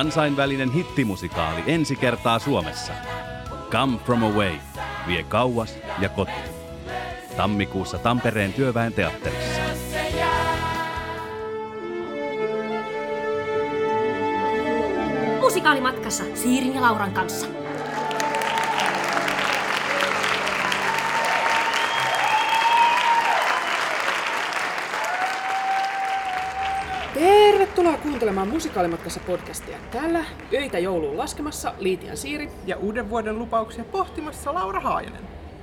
Kansainvälinen hittimusikaali ensi kertaa Suomessa. Come From Away. Vie kauas ja kotiin. Tammikuussa Tampereen työväen teatterissa. Musikaalimatkassa Siirin ja Lauran kanssa. Kuuntelemaan Musikaalimatkassa podcastia. Täällä öitä jouluun laskemassa Liitian Siiri. ja uuden vuoden lupauksia pohtimassa Laura Haajanen.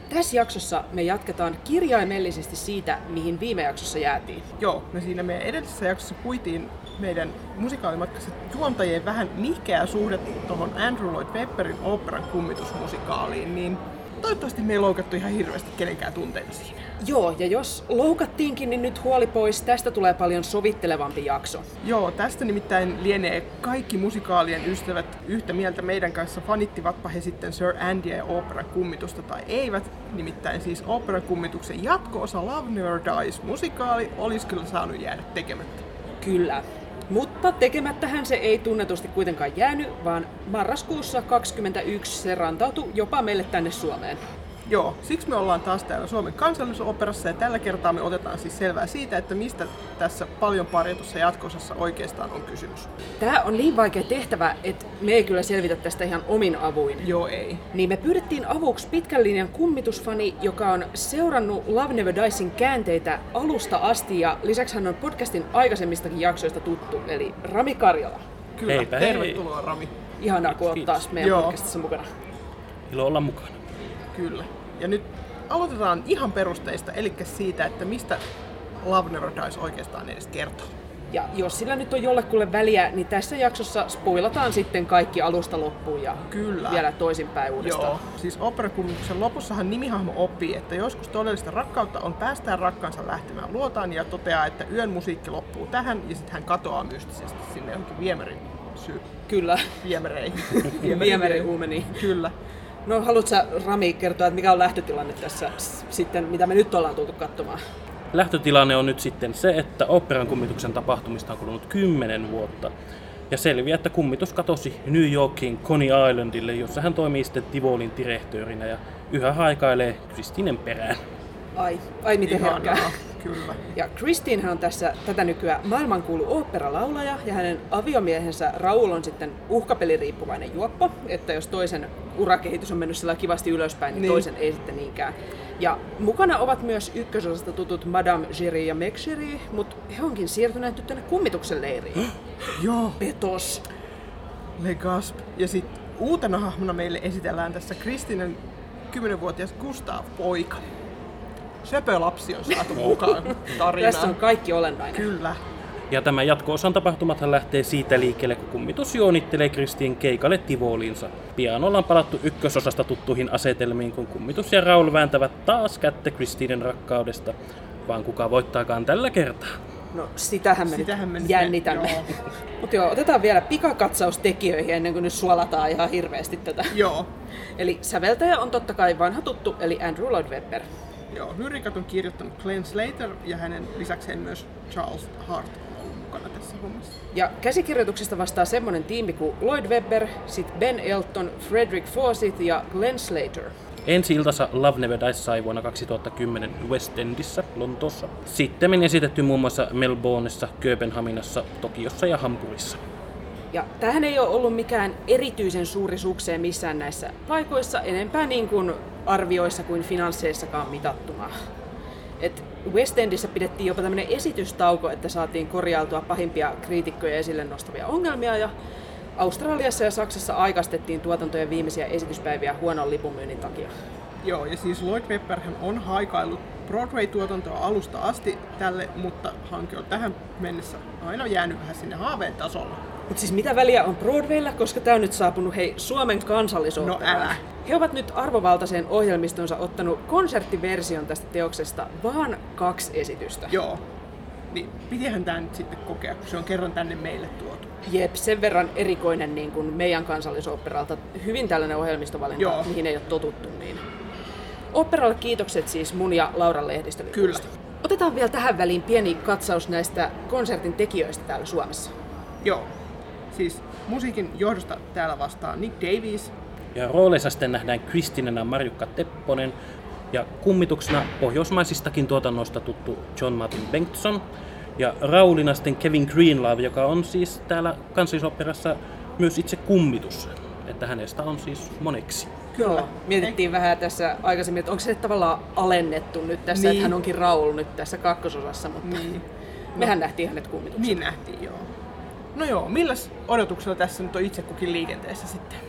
Tässä jaksossa me jatketaan kirjaimellisesti siitä, mihin viime jaksossa jäätiin. Joo, me siinä meidän edellisessä jaksossa puitiin meidän musikaalimatkassa juontajien vähän nihkeää suhdetta tuohon Andrew Lloyd Webberin operan kummitusmusikaaliin, niin toivottavasti me ei loukattu ihan hirveästi kenenkään tunteita siinä. Joo, ja jos loukattiinkin, niin nyt huoli pois. Tästä tulee paljon sovittelevampi jakso. Joo, tästä nimittäin lienee kaikki musikaalien ystävät yhtä mieltä meidän kanssa, fanittivatpa he sitten Sir Andy ja operan kummitusta tai eivät. Nimittäin siis operan kummituksen jatko-osa Love Never Dies musikaali olisi kyllä saanut jäädä tekemättä. Kyllä. Mutta tekemättähän se ei tunnetusti kuitenkaan jäänyt, vaan marraskuussa 21 se rantautui jopa meille tänne Suomeen. Joo, siksi me ollaan taas täällä Suomen kansallisoperassa ja tällä kertaa me otetaan siis selvää siitä, että mistä tässä paljon parjatussa jatkosassa oikeastaan on kysymys. Tämä on niin vaikea tehtävä, että me ei kyllä selvitä tästä ihan omin avuin. Joo, ei. Niin me pyydettiin avuksi pitkän linjan kummitusfani, joka on seurannut Love Never Diesin käänteitä alusta asti ja lisäksi hän on podcastin aikaisemmistakin jaksoista tuttu, eli Rami Karjala. Kyllä, Heipä hei. tervetuloa Rami. Ihanaa, kun oot taas meidän Joo. podcastissa mukana. Ilo olla mukana. Kyllä. Ja nyt aloitetaan ihan perusteista, eli siitä, että mistä Love Never Dies oikeastaan edes kertoo. Ja jos sillä nyt on jollekulle väliä, niin tässä jaksossa spoilataan sitten kaikki alusta loppuun ja Kyllä. vielä toisinpäin uudestaan. Joo, siis operakummiksen lopussahan nimihahmo oppii, että joskus todellista rakkautta on päästään rakkaansa lähtemään luotaan ja toteaa, että yön musiikki loppuu tähän ja sitten hän katoaa mystisesti sinne johonkin viemärin syy. Kyllä, Viemäreihin. viemäri uumeni. Kyllä. No haluatko Rami kertoa, että mikä on lähtötilanne tässä sitten, mitä me nyt ollaan tultu katsomaan? Lähtötilanne on nyt sitten se, että operan kummituksen tapahtumista on kulunut 10 vuotta. Ja selviää, että kummitus katosi New Yorkin Coney Islandille, jossa hän toimii sitten Tivolin direhtöörinä ja yhä haikailee Kristinen perään. Ai, ai miten herkkää. Ihanaa. Kyllä. Ja Christine on tässä tätä nykyään maailmankuulu oopperalaulaja ja hänen aviomiehensä Raul on sitten uhkapeliriippuvainen juoppo, että jos toisen urakehitys on mennyt sillä kivasti ylöspäin, niin, Niin. toisen ei sitten niinkään. Ja mukana ovat myös ykkösosasta tutut Madame Giry ja Meg Giry, mutta he onkin siirtyneet nyt tänne kummituksen leiriin. Joo, Petos. Legasp. Ja sitten uutena hahmona meille esitellään tässä Kristinen 10-vuotias Gustav poika. Söpö lapsi on saatu mukaan tarinaan. Tässä on kaikki olennainen. Kyllä. Ja tämä jatko-osan tapahtumathan lähtee siitä liikkeelle, kun kummitus juonittelee Kristiin keikalle Tivoliinsa. Pian ollaan palattu ykkösosasta tuttuihin asetelmiin, kun kummitus ja Raul vääntävät taas kättä Kristiinen rakkaudesta. Vaan kuka voittaakaan tällä kertaa? No sitähän me Sitähän me nyt jännitämme. Mutta joo, otetaan vielä pikakatsaus tekijöihin ennen kuin nyt suolataan ihan hirveästi tätä. Joo. Eli säveltäjä on totta kai vanha tuttu, eli Andrew Lloyd Webber. Joo, lyrikat on kirjoittanut Glenn Slater ja hänen lisäkseen myös Charles Hart on mukana tässä hommassa. Ja käsikirjoituksesta vastaa semmonen tiimi kuin Lloyd Webber, sit Ben Elton, Frederick Fawcett ja Glenn Slater. Ensi iltansa Love Never Dies sai vuonna 2010 West Endissä, Lontoossa. Sitten esitetty muun muassa Melbourneissa, Kööpenhaminassa, Tokiossa ja Hampurissa. Ja tähän ei ole ollut mikään erityisen suuri sukseen missään näissä paikoissa, enempää niin kuin arvioissa kuin finansseissakaan mitattuna. Et West Endissä pidettiin jopa tämmöinen esitystauko, että saatiin korjailtua pahimpia kriitikkoja esille nostavia ongelmia ja Australiassa ja Saksassa aikastettiin tuotantojen viimeisiä esityspäiviä huonon lipunmyynnin takia. Joo, ja siis Lloyd Webberhän on haikaillut Broadway-tuotantoa alusta asti tälle, mutta hanke on tähän mennessä aina jäänyt vähän sinne haaveen tasolla. Mutta siis mitä väliä on Broadwaylla, koska tämä on nyt saapunut hei Suomen kansallisoopperaan. No älä. He ovat nyt arvovaltaiseen ohjelmistonsa ottanut konserttiversion tästä teoksesta, vaan kaksi esitystä. Joo. Niin pitihän tämä nyt sitten kokea, kun se on kerran tänne meille tuotu. Jep, sen verran erikoinen niin kuin meidän kansallisoopperalta. Hyvin tällainen ohjelmistovalinta, Joo. mihin ei ole totuttu. Niin. Operalle kiitokset siis mun ja Lauran lehdistölipuista. Kyllä. Otetaan vielä tähän väliin pieni katsaus näistä konsertin tekijöistä täällä Suomessa. Joo. Siis musiikin johdosta täällä vastaa Nick Davies, Ja rooleissa sitten nähdään Kristinenä Marjukka Tepponen ja kummituksena pohjoismaisistakin tuotannoista tuttu John Martin Bengtsson ja Raulina sitten Kevin Greenlove, joka on siis täällä kansallisoperassa myös itse kummitus. Että hänestä on siis moneksi. Joo, mietittiin vähän tässä aikaisemmin, että onko se tavallaan alennettu nyt tässä, Niin. että hän onkin Raul nyt tässä kakkososassa, mutta Niin. mehän nähtiin hänet kummituksessa. Niin nähtiin, joo. No joo, milläs odotuksella tässä nyt on itse kukin liikenteessä sitten?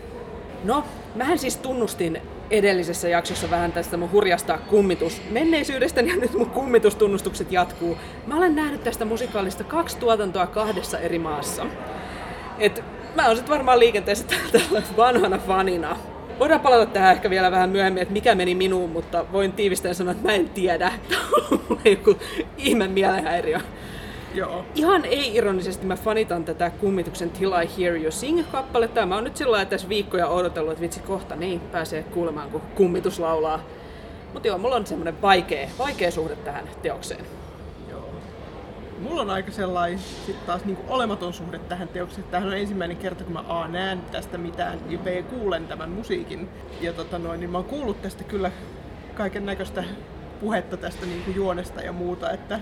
No, mähän siis tunnustin edellisessä jaksossa vähän tästä mun hurjasta kummitus menneisyydestäni ja nyt mun kummitustunnustukset jatkuu. Mä olen nähnyt tästä musikaalista kaksi tuotantoa kahdessa eri maassa. Et mä oon sit varmaan liikenteessä tällä vanhana fanina. Voidaan palata tähän ehkä vielä vähän myöhemmin, että mikä meni minuun, mutta voin tiivistäen sanoa, että mä en tiedä. Tämä on joku ihme mielenhäiriö. Joo. Ihan ei-ironisesti mä fanitan tätä kummituksen Till I Hear You Sing-kappaletta. Mä oon nyt sillä lailla tässä viikkoja odotellut, että vitsi kohta niin pääsee kuulemaan, kun kummitus laulaa. Mutta joo, mulla on semmoinen vaikea, vaikea suhde tähän teokseen. Joo. Mulla on aika sellainen sit taas niinku olematon suhde tähän teokseen. Tämähän on ensimmäinen kerta, kun mä A näen tästä mitään ja B kuulen tämän musiikin. Ja tota noin, niin mä oon kuullut tästä kyllä kaiken näköistä puhetta tästä niinku juonesta ja muuta, että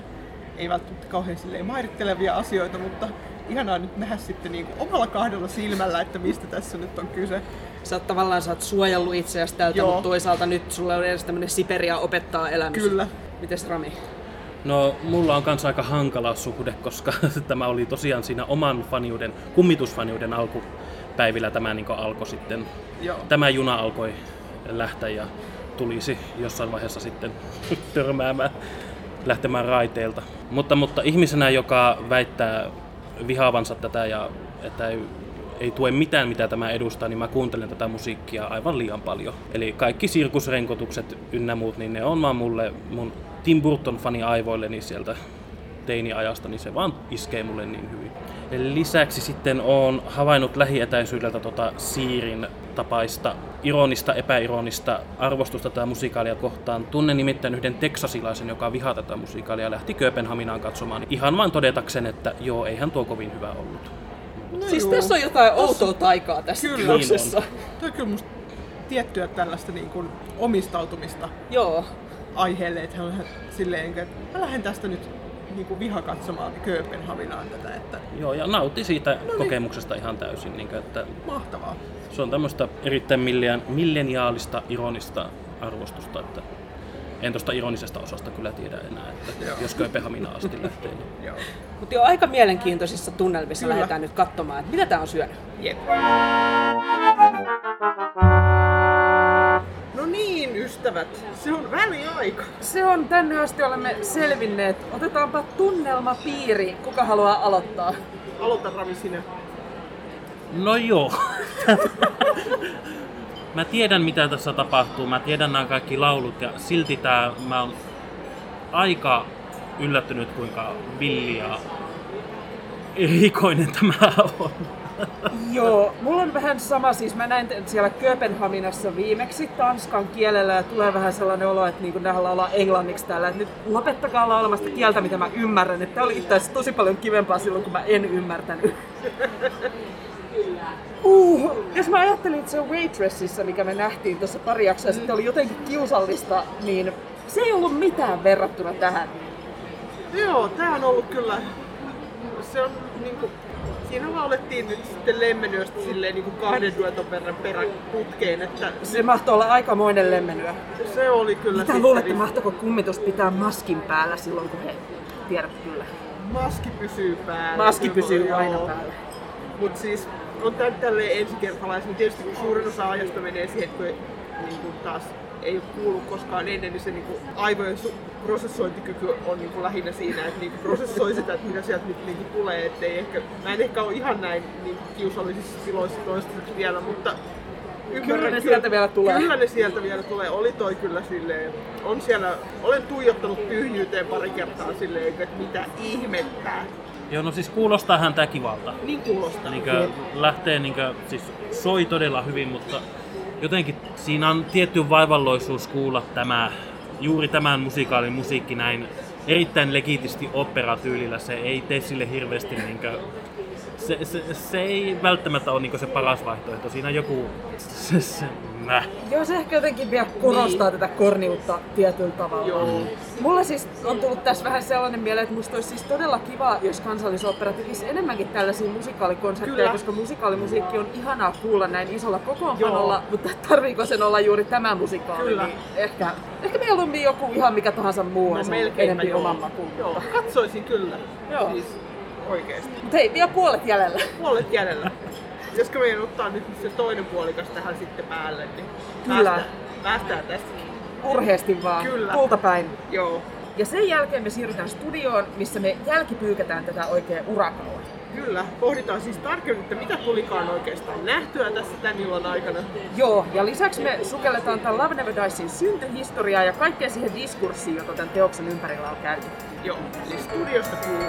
ei välttämättä kauhean silleen mairittelevia asioita, mutta ihanaa nyt nähdä sitten niinku omalla kahdella silmällä, että mistä tässä nyt on kyse. Sä oot tavallaan sä oot suojellut itseäsi tältä, Joo. mutta toisaalta nyt sulla on edes tämmönen Siberia opettaa elämys. Kyllä. Mites Rami? No, mulla on kanssa aika hankala suhde, koska tämä oli tosiaan siinä oman faniuden, kummitusfaniuden alkupäivillä tämä niin alkoi sitten. Joo. Tämä juna alkoi lähteä ja tulisi jossain vaiheessa sitten törmäämään, lähtemään raiteilta. Mutta, mutta ihmisenä, joka väittää vihaavansa tätä ja että ei, ei tue mitään, mitä tämä edustaa, niin mä kuuntelen tätä musiikkia aivan liian paljon. Eli kaikki sirkusrenkotukset ynnä muut, niin ne on vaan mulle mun Tim Burton-fani aivoilleni sieltä teiniajasta, niin se vaan iskee mulle niin hyvin. Lisäksi sitten on havainnut lähietäisyydeltä tota Siirin tapaista ironista, epäironista arvostusta tätä musikaalia kohtaan. Tunnen nimittäin yhden teksasilaisen, joka vihaa tätä musikaalia ja lähti Kööpenhaminaan katsomaan. Ihan vain todetakseen, että joo, eihän tuo kovin hyvä ollut. No siis juu. tässä on jotain outoa taikaa tässä Kyllä. teoksessa. Toi on kyllä musta tiettyä tällaista niin kuin omistautumista Joo. aiheelle, että hän silleen, että mä lähden tästä nyt niin kuin viha katsomaan Kööpenhaminaan tätä, että Joo, ja nautti siitä kokemuksesta ihan täysin. Niin kuin, että mahtavaa. se on tämmöistä erittäin milleniaalista, ironista arvostusta, että en tuosta ironisesta osasta kyllä tiedä enää, että Joo. jos Kööpenhaminaan asti lähtee. Niin. Joo. Mutta jo aika mielenkiintoisissa tunnelmissa Kyllä. lähdetään nyt katsomaan, että mitä tää on syönyt. Jep. Ystävät, se on väliaika. Se on tänne asti olemme selvinneet. Otetaanpa tunnelmapiiri. Kuka haluaa aloittaa? Aloita Rami sinä. No joo. mä tiedän mitä tässä tapahtuu, mä tiedän nämä kaikki laulut ja silti tää, mä oon aika yllättynyt kuinka villi ja erikoinen tämä on. Joo, mulla on vähän sama, siis mä näin siellä Kööpenhaminassa viimeksi tanskan kielellä ja tulee vähän sellainen olo, että niin nämä laulaa englanniksi täällä, että nyt lopettakaa laulamasta kieltä, mitä mä ymmärrän, että tää oli itse asiassa tosi paljon kivempaa silloin, kun mä en ymmärtänyt. Uh, jos mä ajattelin, että se Waitressissa, mikä me nähtiin tuossa pari jaksoa sitten, oli jotenkin kiusallista, niin se ei ollut mitään verrattuna tähän. Joo, tää on ollut kyllä, se on niinku, siinä laulettiin nyt sitten lemmenyöstä silleen niinku kahden dueton verran peräputkeen, että Se mahtoi olla aikamoinen lemmenyä. se oli kyllä Mitä luulette, niin- mahtoiko kummitus pitää maskin päällä silloin, kun he... Tiedät kyllä. Maski pysyy päällä. Maski pysyy joo. aina päällä. Mut siis on nyt tälleen ensikertalaisen, niin tietysti kun suurin osa ajasta menee siihen, kun niin kuin taas ei ole kuullut koskaan ennen, niin se niin kuin aivojen su- prosessointikyky on niin kuin lähinnä siinä, että niin kuin prosessoi sitä, että mitä sieltä nyt niin kuin tulee. Ettei ehkä, mä en ehkä ole ihan näin niin kiusallisissa tiloissa toistaiseksi vielä, mutta ymmärrän ne sieltä vielä tulee. Kyllä ne sieltä vielä tulee. Oli toi kyllä silleen, on siellä, olen tuijottanut tyhjyyteen pari kertaa silleen, että mitä ihmettä. Joo, no siis kuulostaahan tää kivalta. Niin kuulostaa. Niinkö lähtee niinkö, siis soi todella hyvin, mutta jotenkin siinä on tietty vaivalloisuus kuulla tämä, juuri tämän musikaalin musiikki näin erittäin legitisti operatyylillä. Se ei tee sille hirveästi niinkö se, se, se ei välttämättä ole niinku se paras vaihtoehto. Siinä joku... Se, se, Joo, se ehkä jotenkin vielä korostaa niin. tätä korniutta tietyllä tavalla. Joo. Mulla siis on tullut tässä vähän sellainen mieleen, että musta olisi siis todella kiva, jos kansallisopera tekisi enemmänkin tällaisia musikaalikonsepteja, Kyllä. koska musikaalimusiikki on ihanaa kuulla näin isolla kokoonpanolla, Joo. mutta tarviiko sen olla juuri tämä musikaali? Kyllä. Niin ehkä, ehkä mieluummin joku ihan mikä tahansa muu no, on enemmän oman makuun. Joo, katsoisin kyllä. Joo. Siis oikeesti. Mutta hei, vielä puolet jäljellä. Puolet jäljellä pitäisikö meidän ottaa nyt se toinen puolikas tähän sitten päälle, niin Kyllä. Päästään, päästään tästäkin. Urheasti vaan, Kyllä. kultapäin. Joo. Ja sen jälkeen me siirrytään studioon, missä me jälkipyykätään tätä oikein urakalla. Kyllä, pohditaan siis tarkemmin, että mitä tulikaan oikeastaan nähtyä tässä tämän illan aikana. Joo, ja lisäksi me sukelletaan tämän Love Never Diesin syntyhistoriaa ja kaikkea siihen diskurssiin, jota tämän teoksen ympärillä on käyty. Joo, eli studiosta kuuluu.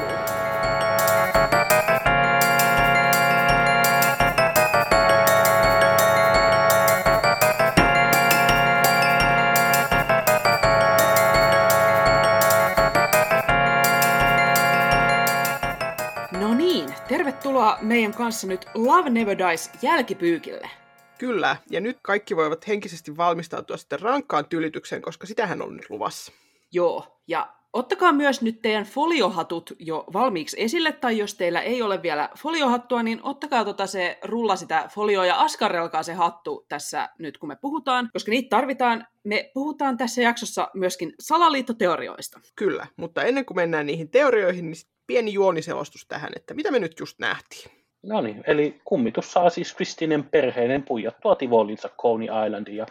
Tervetuloa meidän kanssa nyt Love Never Dies jälkipyykille. Kyllä, ja nyt kaikki voivat henkisesti valmistautua sitten rankkaan tylitykseen, koska sitähän on nyt luvassa. Joo, ja ottakaa myös nyt teidän foliohatut jo valmiiksi esille, tai jos teillä ei ole vielä foliohattua, niin ottakaa tota se rulla sitä folioa ja askarrelkaa se hattu tässä nyt, kun me puhutaan, koska niitä tarvitaan. Me puhutaan tässä jaksossa myöskin salaliittoteorioista. Kyllä, mutta ennen kuin mennään niihin teorioihin, niin pieni juoniselostus tähän, että mitä me nyt just nähtiin. No niin, eli kummitus saa siis Kristinen perheinen puijattua Tivolinsa Coney Islandin ja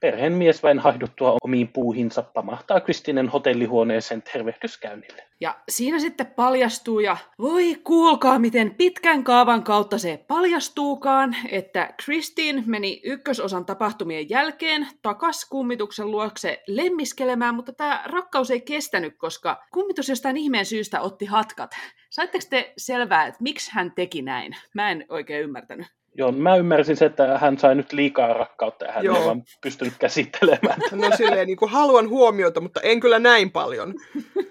perheen miesväen haihduttua omiin puuhinsa pamahtaa Kristinen hotellihuoneeseen tervehdyskäynnille. Ja siinä sitten paljastuu, ja voi kuulkaa, miten pitkän kaavan kautta se paljastuukaan, että Kristin meni ykkösosan tapahtumien jälkeen takas kummituksen luokse lemmiskelemään, mutta tämä rakkaus ei kestänyt, koska kummitus jostain ihmeen syystä otti hatkat. Saitteko te selvää, että miksi hän teki näin? Mä en oikein ymmärtänyt. Joo, mä ymmärsin se, että hän sai nyt liikaa rakkautta ja hän Joo. ei vaan pystynyt käsittelemään. No silleen niin kuin haluan huomiota, mutta en kyllä näin paljon.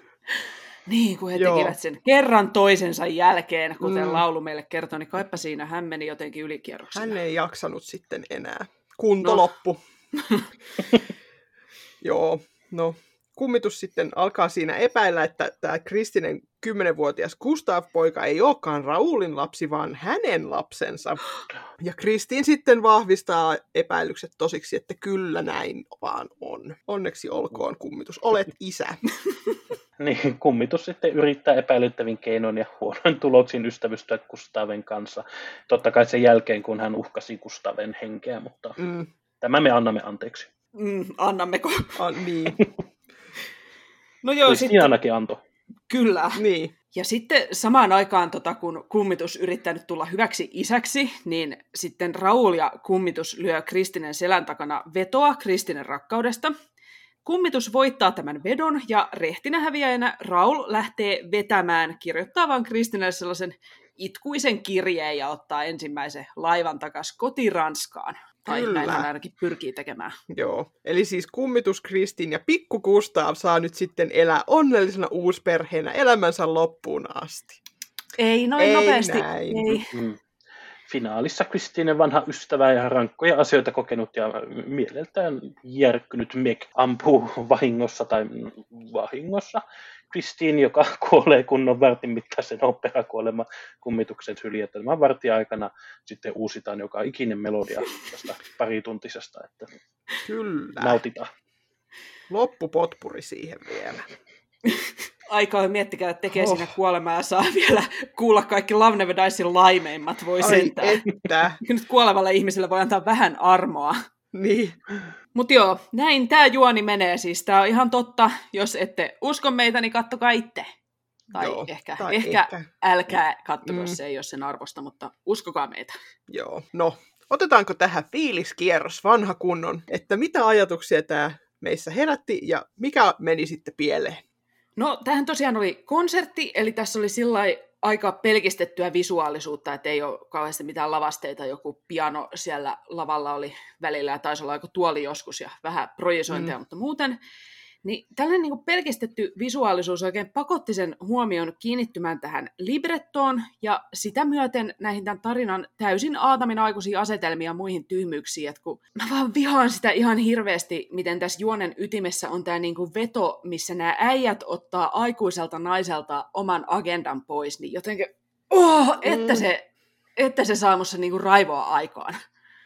Niin, kun he Joo. tekivät sen kerran toisensa jälkeen, kuten mm. laulu meille kertoi, niin kaipa siinä hän meni jotenkin ylikierroksella. Hän ei jaksanut sitten enää. Kunto no. loppu. Joo, no kummitus sitten alkaa siinä epäillä, että tämä Kristinen 10-vuotias Gustav-poika ei olekaan Raulin lapsi, vaan hänen lapsensa. Ja Kristin sitten vahvistaa epäilykset tosiksi, että kyllä näin vaan on. Onneksi olkoon kummitus, olet isä. Niin, kummitus sitten yrittää epäilyttävin keinoin ja huonoin tuloksin ystävystyä Gustaven kanssa. Totta kai sen jälkeen, kun hän uhkasi Gustaven henkeä, mutta mm. tämä me annamme anteeksi. Mm, annammeko? An, niin. no joo, sitten... ainakin antoi. Kyllä. Niin. Ja sitten samaan aikaan, tota, kun kummitus yrittänyt tulla hyväksi isäksi, niin sitten Raul ja kummitus lyö Kristinen selän takana vetoa Kristinen rakkaudesta. Kummitus voittaa tämän vedon ja rehtinä häviäjänä Raul lähtee vetämään, kirjoittaa vaan Kristinelle sellaisen itkuisen kirjeen ja ottaa ensimmäisen laivan takaisin koti Ranskaan. Tai Kyllä. näin ainakin pyrkii tekemään. Joo, eli siis kummitus Kristin ja pikku Gustav saa nyt sitten elää onnellisena uusperheenä elämänsä loppuun asti. Ei noin Ei nopeasti. Näin. Ei. Mm. Finaalissa Kristinen vanha ystävä ja rankkoja asioita kokenut ja mieleltään järkkynyt Meg ampuu vahingossa tai vahingossa Kristiin, joka kuolee kunnon vartin mittaisen operakuolema kummituksen hyljetelmän vartin aikana sitten uusitaan joka ikinen melodia tästä parituntisesta, että Kyllä. nautitaan. Loppupotpuri siihen vielä. Aikaa miettikää, että tekee oh. siinä kuolemaa ja saa vielä kuulla kaikki Love Never Diesin laimeimmat, voi Ai sentään. Että. Nyt kuolevalle ihmiselle voi antaa vähän armoa. Niin. Mutta joo, näin tämä juoni menee. Siis tämä on ihan totta. Jos ette usko meitä, niin kattokaa itse. Tai, joo, ehkä, tai ehkä, ehkä älkää kattoko mm. se ei ole sen arvosta, mutta uskokaa meitä. Joo, no otetaanko tähän fiiliskierros vanha kunnon, että mitä ajatuksia tämä meissä herätti ja mikä meni sitten pieleen? No, tähän tosiaan oli konsertti, eli tässä oli sillä aika pelkistettyä visuaalisuutta, että ei ole kauheasti mitään lavasteita, joku piano siellä lavalla oli välillä ja taisi olla aika tuoli joskus ja vähän projisointeja, mm. mutta muuten Niin tällainen niin kuin pelkistetty visuaalisuus oikein pakotti sen huomion kiinnittymään tähän librettoon ja sitä myöten näihin tämän tarinan täysin aatamin aikuisia asetelmia ja muihin tyhmyyksiin. että kun mä vaan vihaan sitä ihan hirveästi, miten tässä juonen ytimessä on tämä niin kuin veto, missä nämä äijät ottaa aikuiselta naiselta oman agendan pois, niin jotenkin, oh, että, mm. se, että se saa musta niin kuin raivoa aikaan.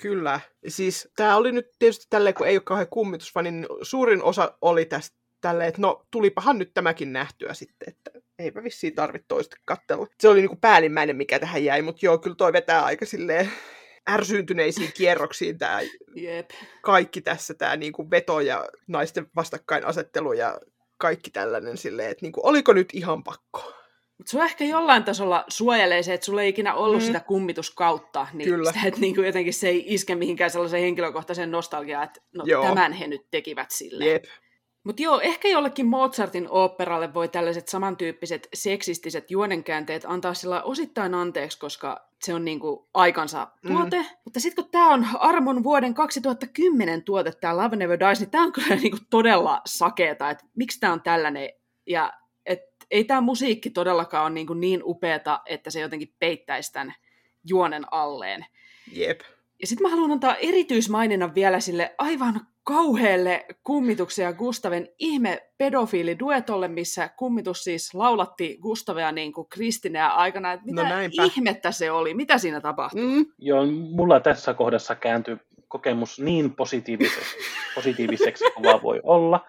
Kyllä. Siis tämä oli nyt tietysti tälleen, kun ei ole kauhean kummitusfani, niin suurin osa oli tästä tälleen, että no tulipahan nyt tämäkin nähtyä sitten, että eipä vissiin tarvitse toista katsella. Se oli niinku päällimmäinen, mikä tähän jäi, mutta joo, kyllä toi vetää aika silleen ärsyyntyneisiin kierroksiin tämä Jep. kaikki tässä, tämä niinku veto ja naisten vastakkainasettelu ja kaikki tällainen silleen, että niinku, oliko nyt ihan pakko? Mutta sua ehkä jollain tasolla suojelee se, että sulla ei ikinä ollut mm. sitä kummituskautta, niin Kyllä. sitä, että niinku jotenkin se ei iske mihinkään sellaiseen henkilökohtaiseen nostalgiaan, että no Joo. tämän he nyt tekivät sille. Jep. Mutta joo, ehkä jollekin Mozartin operalle voi tällaiset samantyyppiset seksistiset juonenkäänteet antaa sillä osittain anteeksi, koska se on niinku aikansa tuote. Mm. Mutta sitten kun tämä on Armon vuoden 2010 tuote, tämä Love Never Dies, niin tämä on kyllä niinku todella sakeeta, että miksi tämä on tällainen. Ja ei tämä musiikki todellakaan ole niinku niin upeata, että se jotenkin peittäisi tämän juonen alleen. Jep. Ja sitten mä haluan antaa erityismaininnan vielä sille aivan kauhealle kummituksen ja Gustaven ihme pedofiiliduetolle, missä kummitus siis laulatti Gustavea niin kuin Kristineä aikana. Että mitä No näinpä. ihmettä se oli? Mitä siinä tapahtui? Mm. Joo, mulla tässä kohdassa kääntyi kokemus niin positiiviseksi, positiiviseksi kuin vaan voi olla.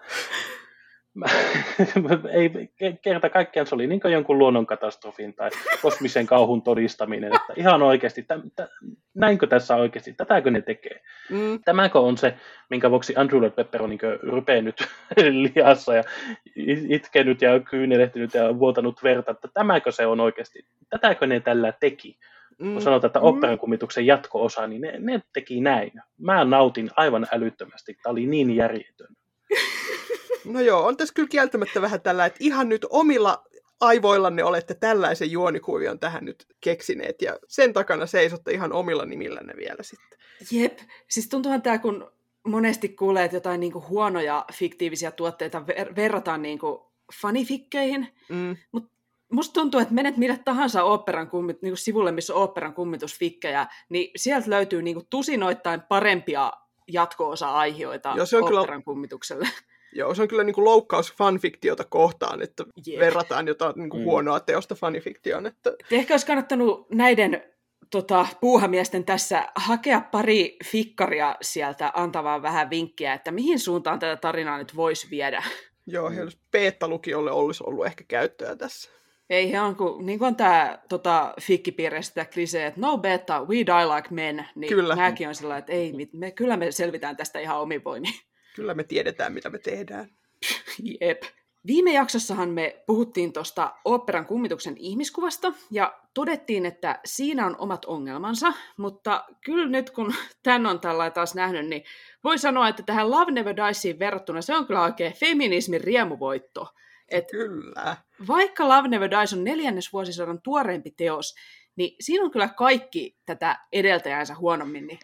Ei, ke- kerta kaikkiaan se oli niin kuin jonkun luonnonkatastrofin tai kosmisen kauhun todistaminen, että ihan oikeasti, tä, tä, näinkö tässä oikeasti, tätäkö ne tekee? Mm. Tämäkö on se, minkä vuoksi Andrew Lloyd Webber on niin rypenyt liassa ja itkenyt ja kyynelehtynyt ja vuotanut verta, että tämäkö se on oikeasti, tätäkö ne tällä teki? Mm. Kun sanotaan, että operan kummituksen jatko-osa, niin ne, ne teki näin. Mä nautin aivan älyttömästi. Tämä oli niin järjetön. No joo, on tässä kyllä kieltämättä vähän tällä, että ihan nyt omilla aivoillanne olette tällaisen juonikuvion tähän nyt keksineet, ja sen takana seisotte ihan omilla nimillänne vielä sitten. Jep. Siis tuntuuhan tämä, kun monesti kuulee, että jotain niinku huonoja fiktiivisiä tuotteita ver- verrataan niinku fanifikkeihin, Mm. mutta musta tuntuu, että menet mille tahansa oopperan kummit, niinku sivulle, missä on oopperan kummitusfikkejä, niin sieltä löytyy niinku tusinoittain parempia jatko-osa-aihioita Joo, se on kyllä- oopperan kummitukselle. Joo, se on kyllä niin kuin loukkaus fanfiktiota kohtaan, että Jep. verrataan jotain niin kuin Mm. huonoa teosta fanifiktioon. Että... Ehkä olisi kannattanut näiden tota, puuhamiesten tässä hakea pari fikkaria sieltä antamaan vähän vinkkiä, että mihin suuntaan tätä tarinaa nyt voisi viedä. Joo, mm. beta-lukiolle olisi ollut ehkä käyttöä tässä. Ei he on, kun, niin kuin on tämä tota, fikkipiirissä sitä klisee, että no beta, we die like men, niin Kyllä. mäkin on sellainen, että ei, mit- me, kyllä me selvitään tästä ihan omin voimin. Kyllä me tiedetään, mitä me tehdään. Jep. Viime jaksossahan me puhuttiin tuosta oopperan kummituksen ihmiskuvasta ja todettiin, että siinä on omat ongelmansa, mutta kyllä nyt kun tän on tällä taas nähnyt, niin voi sanoa, että tähän Love Never Diesiin verrattuna se on kyllä oikein feminismin riemuvoitto. Et Kyllä. vaikka Love Never Dies on neljännesvuosisadan tuoreempi teos, niin siinä on kyllä kaikki tätä edeltäjäänsä huonommin, niin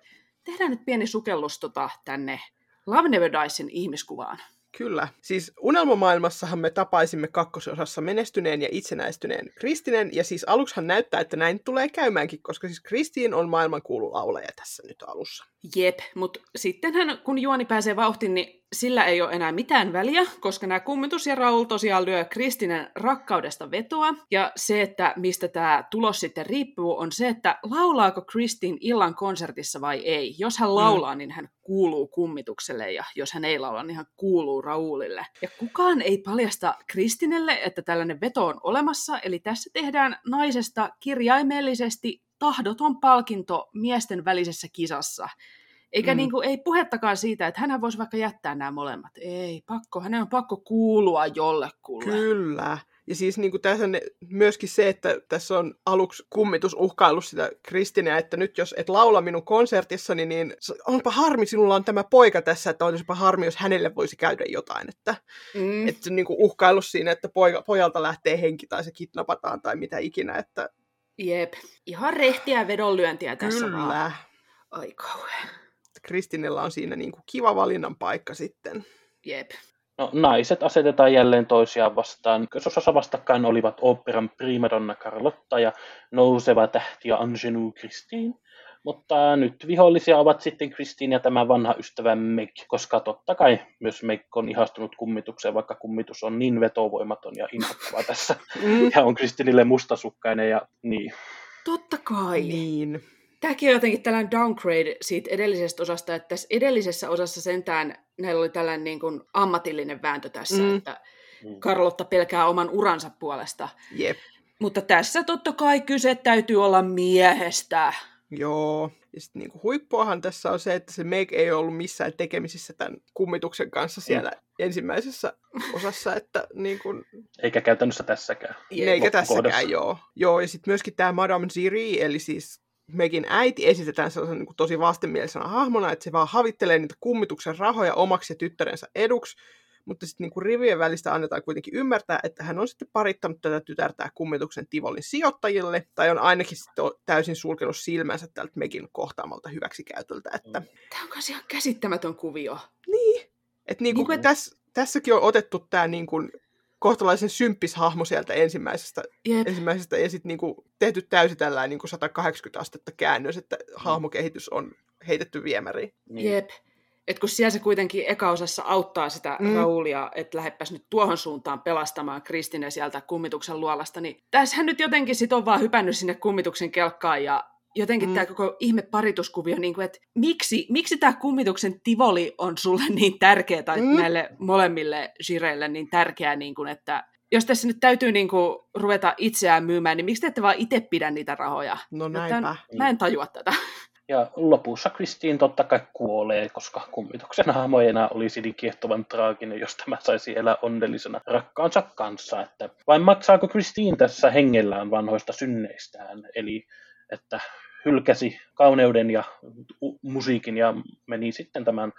tehdään nyt pieni sukellus tota, tänne Love Never Diesin ihmiskuvaan. Kyllä. Siis unelmamaailmassahan me tapaisimme kakkososassa menestyneen ja itsenäistyneen Kristinen, ja siis aluksihan näyttää, että näin tulee käymäänkin, koska siis Kristiin on maailmankuulu laulaja tässä nyt alussa. Jep, mutta sittenhän kun juoni pääsee vauhtiin, niin sillä ei ole enää mitään väliä, koska nämä kummitus ja Raul tosiaan lyö Kristinen rakkaudesta vetoa. Ja se, että mistä tämä tulos sitten riippuu, on se, että laulaako Kristin illan konsertissa vai ei. Jos hän laulaa, mm. niin hän kuuluu kummitukselle, ja jos hän ei laula, niin hän kuuluu Raulille. Ja kukaan ei paljasta Kristinelle, että tällainen veto on olemassa, eli tässä tehdään naisesta kirjaimellisesti tahdoton palkinto miesten välisessä kisassa. Eikä Mm. niin kuin, ei puhettakaan siitä, että hän voisi vaikka jättää nämä molemmat. Ei, pakko, hänen on pakko kuulua jollekulle. Kyllä. Ja siis niin kuin tässä on myöskin se, että tässä on aluksi kummitus uhkaillut sitä Kristineä, että nyt jos et laula minun konsertissani, niin onpa harmi, sinulla on tämä poika tässä, että olisipa harmi, jos hänelle voisi käydä jotain. Että, Mm. että niin kuin uhkaillut siinä, että poika, pojalta lähtee henki tai se kidnapataan tai mitä ikinä. Että Jep, ihan rehtiä vedonlyöntiä tässä vaan. kyllä, Ai kauhean. Kristinellä on siinä niin kuin kiva valinnan paikka sitten. Jep. No, naiset asetetaan jälleen toisiaan vastaan. Ykkösosassa vastakkain olivat operan primadonna Carlotta ja nouseva tähti ja Angenou Christine. Mutta nyt vihollisia ovat sitten Christine ja tämä vanha ystävä Meg, koska totta kai myös Meg on ihastunut kummitukseen, vaikka kummitus on niin vetovoimaton ja inhottava tässä. Mm. Ja on Kristinille mustasukkainen ja niin. Totta kai. Niin. Tämäkin on jotenkin tällainen downgrade siitä edellisestä osasta, että tässä edellisessä osassa sentään näillä oli tällainen niin kuin ammatillinen vääntö tässä, Mm. mm. että Karlotta pelkää oman uransa puolesta. Jep. Mutta tässä totta kai kyse täytyy olla miehestä. Joo. Ja sitten niinku huippuahan tässä on se, että se Meg ei ollut missään tekemisissä tämän kummituksen kanssa siellä ensimmäisessä osassa, että niinku, Eikä käytännössä tässäkään. eikä tässäkään joo. Joo, ja sitten myöskin tämä Madame Ziri, eli siis Megin äiti esitetään sellaisen niin tosi vastenmielisenä hahmona, että se vaan havittelee niitä kummituksen rahoja omaksi ja tyttärensä eduksi, mutta sitten niin rivien välistä annetaan kuitenkin ymmärtää, että hän on sitten parittanut tätä tytärtää kummituksen Tivolin sijoittajille, tai on ainakin sitten täysin sulkenut silmänsä tältä Megin kohtaamalta hyväksikäytöltä. Että, Tämä on myös ihan käsittämätön kuvio. Niin. Et niin kuin Niin kuin- täs, tässäkin on otettu tämä niin kuin kohtalaisen symppis hahmo sieltä ensimmäisestä, Jep. ensimmäisestä ja sitten niin kuin tehty täysin tällainen niin kuin 180 astetta käännös, että hahmokehitys on heitetty viemäriin. Niin. Jep. Et kun siellä se kuitenkin ekaosassa auttaa sitä Mm. mm. Raulia, että lähdepäs nyt tuohon suuntaan pelastamaan Kristine sieltä kummituksen luolasta, niin tässähän nyt jotenkin sit on vaan hypännyt sinne kummituksen kelkkaan ja jotenkin Mm. tämä koko ihme parituskuvio, niin kuin, että miksi, miksi tämä kummituksen tivoli on sulle niin tärkeä, tai Mm. näille molemmille Shireille niin tärkeää, niin kuin, että jos tässä nyt täytyy niin kuin, ruveta itseään myymään, niin miksi te ette vaan itse pidä niitä rahoja? No näinpä. Mä en tajua tätä. Ja lopussa Kristiin totta kai kuolee, koska kummituksen hahmo ei enää olisi niin kiehtovan traaginen, jos tämä saisi elää onnellisena rakkaansa kanssa. Että vai maksaako Kristiin tässä hengellään vanhoista synneistään? Eli että hylkäsi kauneuden ja musiikin ja meni sitten tämän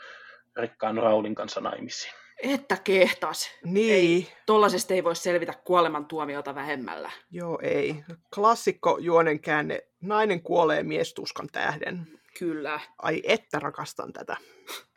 rikkaan Raulin kanssa naimisiin. Että kehtas. Niin, Tollasesta ei voi selvitä kuolemantuomiota vähemmällä. joo ei. Klassikko juonen käänne. Nainen kuolee miestuskan tähden. Kyllä. Ai että rakastan tätä.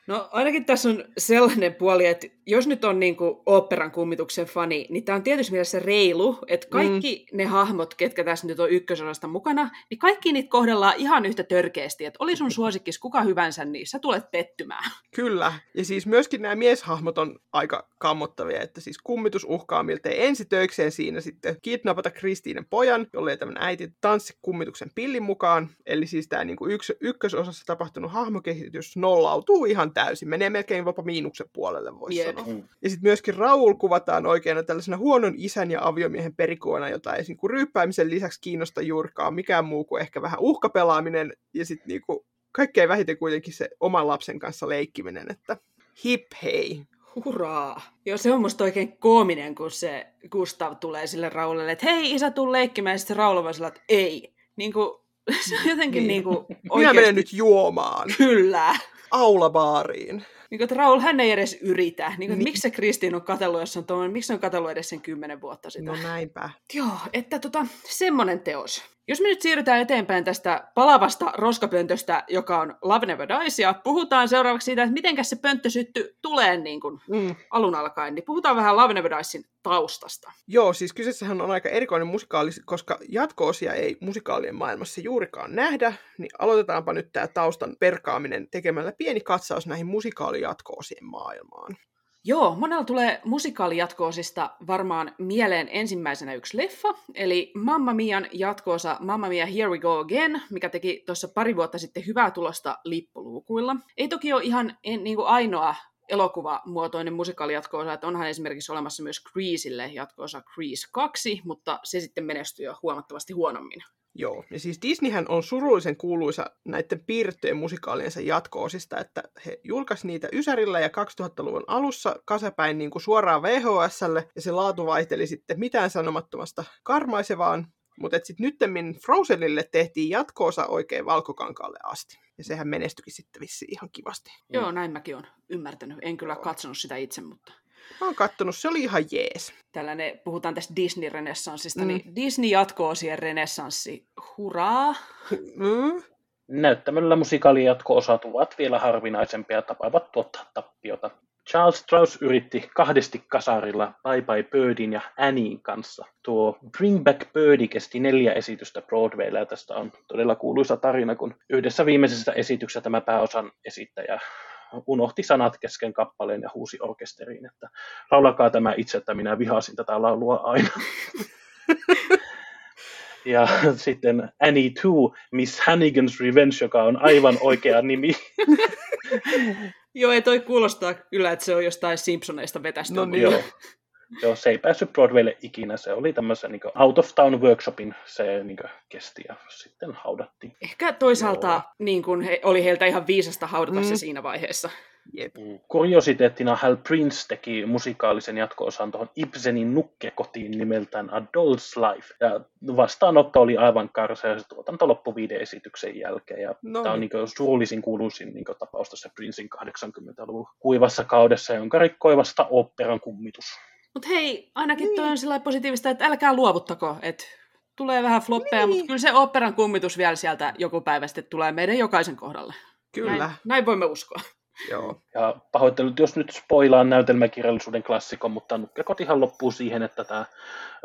No ainakin tässä on sellainen puoli, että jos nyt on niinku oopperan kummituksen fani, niin tämä on tietysti mielessä reilu, että kaikki mm. ne hahmot, ketkä tässä nyt on ykkösosasta mukana, niin kaikki niitä kohdellaan ihan yhtä törkeästi, että oli sun suosikkis kuka hyvänsä, niin sä tulet pettymään. Kyllä. Ja siis myöskin nämä mieshahmot on aika kammottavia, että siis kummitus uhkaa miltei ensitöikseen siinä sitten kidnapata Kristiinen pojan, jolle tämmöinen äiti tanssi kummituksen pillin mukaan. Eli siis tämä niinku yks, ykkösosassa tapahtunut hahmokehitys nollautuu ihan täysin. Menee melkein jopa miinuksen puolelle, voisi Jep. sanoa. Ja sitten myöskin Raul kuvataan oikeana tällaisena huonon isän ja aviomiehen perikuona, jota ei niin ryyppäämisen lisäksi kiinnosta juurikaan mikään muu kuin ehkä vähän uhkapelaaminen ja sitten niinku kaikkein vähiten kuitenkin se oman lapsen kanssa leikkiminen, että hip hei. Hurraa! Joo, se on musta oikein koominen, kun se Gustav tulee sille Raulille, että hei isä, tuu leikkimään, ja sitten Raul sillä, että ei. Niin kuin, se on jotenkin Niin. niin. kuin Minä menen nyt juomaan Kyllä. Aulabaariin. Niin kuin, että Raul, hän ei edes yritä. Niin kuin, Niin. Miksi se Kristiin on katsellut, jos on tuommoinen, miksi se on katsellut edes sen kymmenen vuotta sitä? No näinpä. Joo, että tota, semmonen teos. Jos me nyt siirrytään eteenpäin tästä palavasta roskapöntöstä, joka on Love Never Dies, ja puhutaan seuraavaksi siitä, että miten se pönttösytty tulee niin kuin Mm. alun alkaen, niin puhutaan vähän Love Never Diesin taustasta. Joo, siis kyseessähän on aika erikoinen musikaali, koska jatko-osia ei musikaalien maailmassa juurikaan nähdä, niin aloitetaanpa nyt tämä taustan perkaaminen tekemällä pieni katsaus näihin musikaalijatko-osien maailmaan. Joo, monella tulee musikaalijatko-osista varmaan mieleen ensimmäisenä yksi leffa, eli Mamma Mian jatkoosa Mamma Mia Here We Go Again, mikä teki tuossa pari vuotta sitten hyvää tulosta lippuluukuilla. Ei toki ole ihan en, niin kuin ainoa elokuvamuotoinen musikaalijatko-osa, että onhan esimerkiksi olemassa myös Greaselle jatkoosa Grease 2, mutta se sitten menestyi jo huomattavasti huonommin. Joo, ja siis Disneyhän on surullisen kuuluisa näiden piirrettyjen musikaaliensa jatko-osista, että he julkaisi niitä Ysärillä ja 2000-luvun alussa kasapäin niin kuin suoraan VHSlle, ja se laatu vaihteli sitten mitään sanomattomasta karmaisevaan, mutta sitten nyttemmin Frozenille tehtiin jatko-osa oikein valkokankaalle asti. Ja sehän menestyikin sitten vissiin ihan kivasti. Joo, näin mäkin olen ymmärtänyt. En kyllä katsonut sitä itse, mutta Mä oon kattonut, se oli ihan jees. tällainen, puhutaan tästä Disney-renessanssista, Mm. niin Disney jatko-osien renessanssi, hurraa! Mm. Näyttämöllä musikaalijatko-osat ovat vielä harvinaisempia ja tapaavat tuottaa tappiota. Charles Strauss yritti kahdesti kasarilla Bye Bye Birdin ja Anniein kanssa. Tuo Bring Back Birdie kesti neljä esitystä Broadwaylla ja tästä on todella kuuluisa tarina, kun yhdessä viimeisessä esityksessä tämä pääosan esittäjä unohti sanat kesken kappaleen ja huusi orkesteriin, että laulakaa tämä itse, että minä vihasin tätä laulua aina. ja sitten Annie 2, Miss Hannigan's Revenge, joka on aivan oikea nimi. Joo, ei toi kuulostaa kyllä, että se on jostain Simpsoneista vetästä. No niin. Joo. Joo, se ei päässyt Broadwaylle ikinä. Se oli tämmöisen niin out of town workshopin se niin kesti ja sitten haudattiin. Ehkä toisaalta Joo. niin kun he, oli heiltä ihan viisasta haudata mm. se siinä vaiheessa. Jep. Mm. Kuriositeettina Hal Prince teki musikaalisen jatko-osan tuohon Ibsenin nukkekotiin nimeltään A Doll's Life. Ja vastaanotto oli aivan karsa ja se tuotanto loppui viiden esityksen jälkeen. Ja no. Tämä on niin surullisin kuuluisin niin tapaus tässä Princein 80-luvun kuivassa kaudessa, jonka rikkoi vasta operan kummitus. Mutta hei, ainakin niin. toi on sillä positiivista, että älkää luovuttako, että tulee vähän floppeja, niin. mutta kyllä se operan kummitus vielä sieltä joku päivä sitten tulee meidän jokaisen kohdalle. Kyllä. Näin, näin voimme uskoa. Joo. Ja pahoittelut, jos nyt spoilaan näytelmäkirjallisuuden klassikon, mutta Nukkekotihan loppuu siihen, että tämä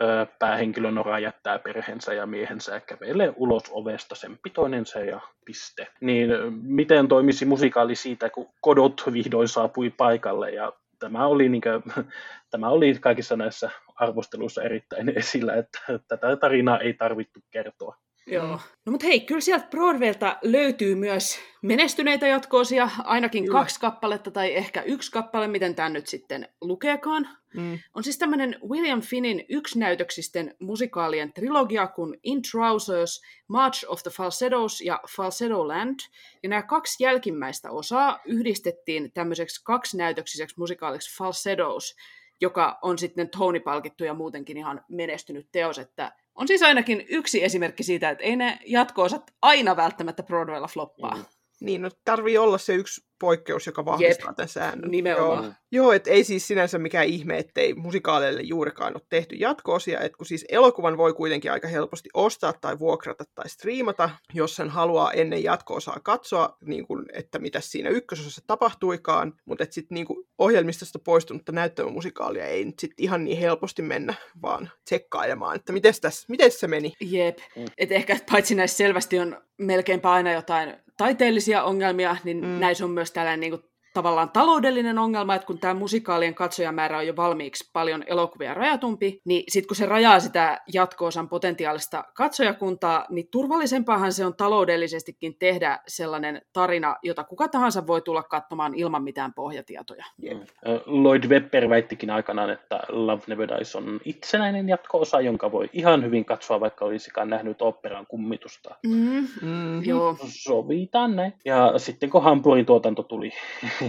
ö, päähenkilö Nora jättää perheensä ja miehensä ja kävelee ulos ovesta sen pitoinensa ja piste. Niin miten toimisi musikaali siitä, kun Kodot vihdoin saapui paikalle ja tämä oli, niin kuin, tämä oli kaikissa näissä arvosteluissa erittäin esillä, että tätä tarinaa ei tarvittu kertoa. Joo. No mutta hei, kyllä sieltä Broadwaylta löytyy myös menestyneitä jatkoosia, ainakin kyllä. kaksi kappaletta tai ehkä yksi kappale, miten tämä nyt sitten lukeekaan. Mm. On siis tämmöinen William Finnin yksnäytöksisten musikaalien trilogia kuin In Trousers, March of the Falsettos ja Falsetto Land. Ja nämä kaksi jälkimmäistä osaa yhdistettiin tämmöiseksi kaksnäytöksiseksi musikaaliksi Falsettos, joka on sitten Tony-palkittu ja muutenkin ihan menestynyt teos, että on siis ainakin yksi esimerkki siitä, että ei ne jatko-osat aina välttämättä Broadwaylla floppaa. Mm. Niin, no tarvii olla se yksi poikkeus, joka vahvistaa Jep, tämän säännön. Nimenomaan. Joo. Joo, että ei siis sinänsä mikään ihme, ettei musikaaleille juurikaan ole tehty jatko-osia, että kun siis elokuvan voi kuitenkin aika helposti ostaa tai vuokrata tai striimata, jos sen haluaa ennen jatko-osaa katsoa, niin kuin, että mitä siinä ykkösosassa tapahtuikaan, mutta että sitten niin ohjelmistosta poistunutta näyttämömusikaalia ei nyt sit ihan niin helposti mennä vaan tsekkailemaan, että miten miten se meni. Jep, mm. että ehkä paitsi näissä selvästi on melkeinpä aina jotain taiteellisia ongelmia, niin mm. näissä on myös tällainen niin kuin, tavallaan taloudellinen ongelma, että kun tämä musikaalien katsojamäärä on jo valmiiksi paljon elokuvia rajatumpi, niin sitten kun se rajaa sitä jatko-osan potentiaalista katsojakuntaa, niin turvallisempaahan se on taloudellisestikin tehdä sellainen tarina, jota kuka tahansa voi tulla katsomaan ilman mitään pohjatietoja. Yeah. Lloyd Webber väittikin aikanaan, että Love Never Dies on itsenäinen jatko-osa, jonka voi ihan hyvin katsoa, vaikka olisikaan nähnyt operan kummitusta. Mm, mm, joo. Sovitaan näin. Ja sitten kun Hampurin tuotanto tuli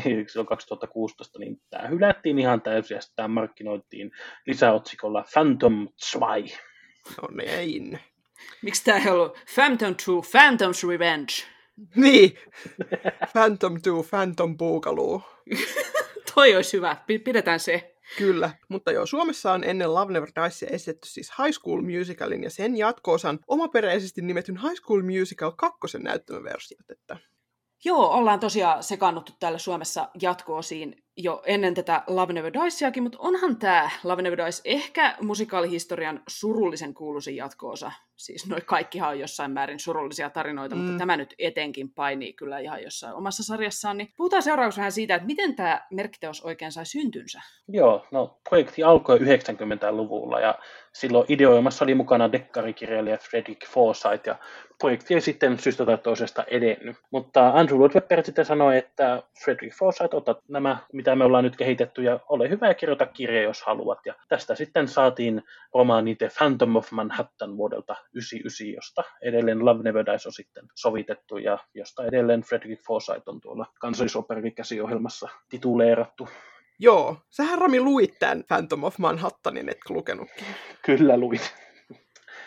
silloin 2016, niin tämä hylättiin ihan täysin ja sitä markkinoitiin lisäotsikolla Phantom 2. No niin. Miksi tämä ei ollut Phantom 2, Phantom's Revenge? Niin, Phantom 2, Phantom Boogaloo. Toi olisi hyvä, pidetään se. Kyllä, mutta joo, Suomessa on ennen Love Never Dies esitetty siis High School Musicalin ja sen jatko-osan omaperäisesti nimetyn High School Musical 2 näyttämöversiot, että Joo, ollaan tosiaan sekannuttu täällä Suomessa jatko-osiin jo ennen tätä Love Never Diesiakin, mutta onhan tämä Love Never Dies ehkä musikaalihistorian surullisen kuuluisin jatko-osa. Siis noi kaikkihan on jossain määrin surullisia tarinoita, mm. mutta tämä nyt etenkin painii kyllä ihan jossain omassa sarjassaan. Niin puhutaan seuraavaksi vähän siitä, että miten tämä merkkiteos oikein sai syntynsä. Joo, no projekti alkoi 90-luvulla ja silloin ideoimassa oli mukana dekkarikirjailija Frederick Forsyth ja projekti ei sitten syystä tai toisesta edennyt. Mutta Andrew Lloyd Webber sitten sanoi, että Frederick Forsyth, ota nämä, mitä me ollaan nyt kehitetty, ja ole hyvä ja kirjoita kirja, jos haluat. Ja tästä sitten saatiin romaani The Phantom of Manhattan vuodelta 99, josta edelleen Love Never Dies on sitten sovitettu, ja josta edelleen Frederick Forsyth on tuolla kansallisoperin käsiohjelmassa tituleerattu. Joo, sähän Rami luit tämän Phantom of Manhattanin, etkö lukenutkin? Kyllä luit.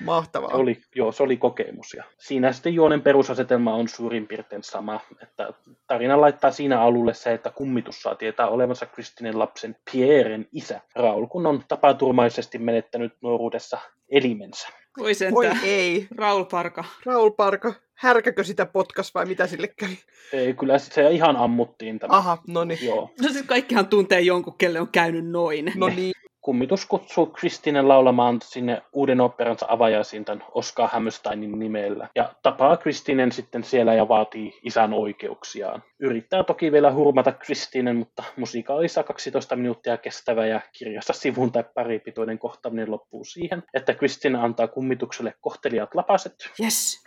Mahtavaa. Se oli, joo, se oli kokemus. Ja siinä sitten juonen perusasetelma on suurin piirtein sama. Että tarina laittaa siinä alulle se, että kummitus saa tietää olevansa Kristinen lapsen Pieren isä, Raul, kun on tapaturmaisesti menettänyt nuoruudessa elimensä. Voi Voi ei. Raul Parka. Raul Parka. härkäkö sitä potkas vai mitä sille kävi? Ei, kyllä se ihan ammuttiin tämä. Aha, no niin. Joo. No siis kaikkihan tuntee jonkun, kelle on käynyt noin. No niin. Kummitus kutsuu Kristinen laulamaan sinne uuden operansa avajaisiin tämän Oscar Hammersteinin nimellä. Ja tapaa Kristinen sitten siellä ja vaatii isän oikeuksiaan. Yrittää toki vielä hurmata Kristinen, mutta musiikaalissa 12 minuuttia kestävä ja kirjassa sivun tai pari pitoinen kohtaaminen loppuu siihen, että Kristinen antaa kummitukselle kohtelijat lapaset, Yes.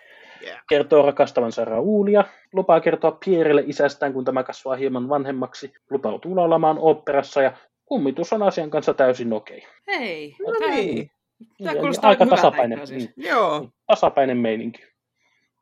kertoo rakastavansa Raulia, lupaa kertoa Pierrelle isästään, kun tämä kasvaa hieman vanhemmaksi, lupautuu laulamaan oopperassa ja kummitus on asian kanssa täysin okei. Hei. No tää- niin. Tää Ja- kuulostaa aika tasapainen, itse asiassa. mm, Joo. tasapainen meininki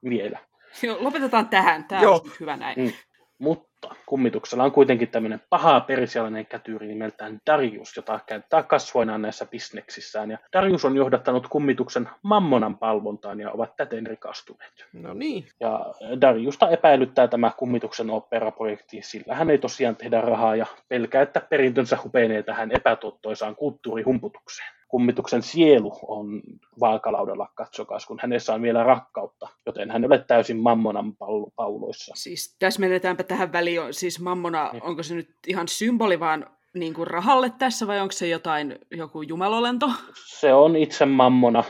vielä. Joo, lopetetaan tähän. Tää Joo. on hyvä näin. Mm. Mutta kummituksella on kuitenkin tämmöinen paha persialainen kätyri nimeltään Darius, jota käyttää kasvoinaan näissä bisneksissään. Ja Darius on johdattanut kummituksen mammonan palvontaan ja ovat täten rikastuneet. No niin. Ja Dariusta epäilyttää tämä kummituksen operaprojekti, sillä hän ei tosiaan tehdä rahaa ja pelkää, että perintönsä hupenee tähän epätuottoisaan kulttuurihumputukseen. Kummituksen sielu on vaakalaudalla, katsokas, kun hänessä on vielä rakkautta, joten hän ei ole täysin mammonan pauloissa. Siis täsmennetäänpä tähän väliin. on- Siis mammona, Niin. onko se nyt ihan symboli vaan niin kuin rahalle tässä vai onko se jotain, joku jumalolento? Se on itse mammona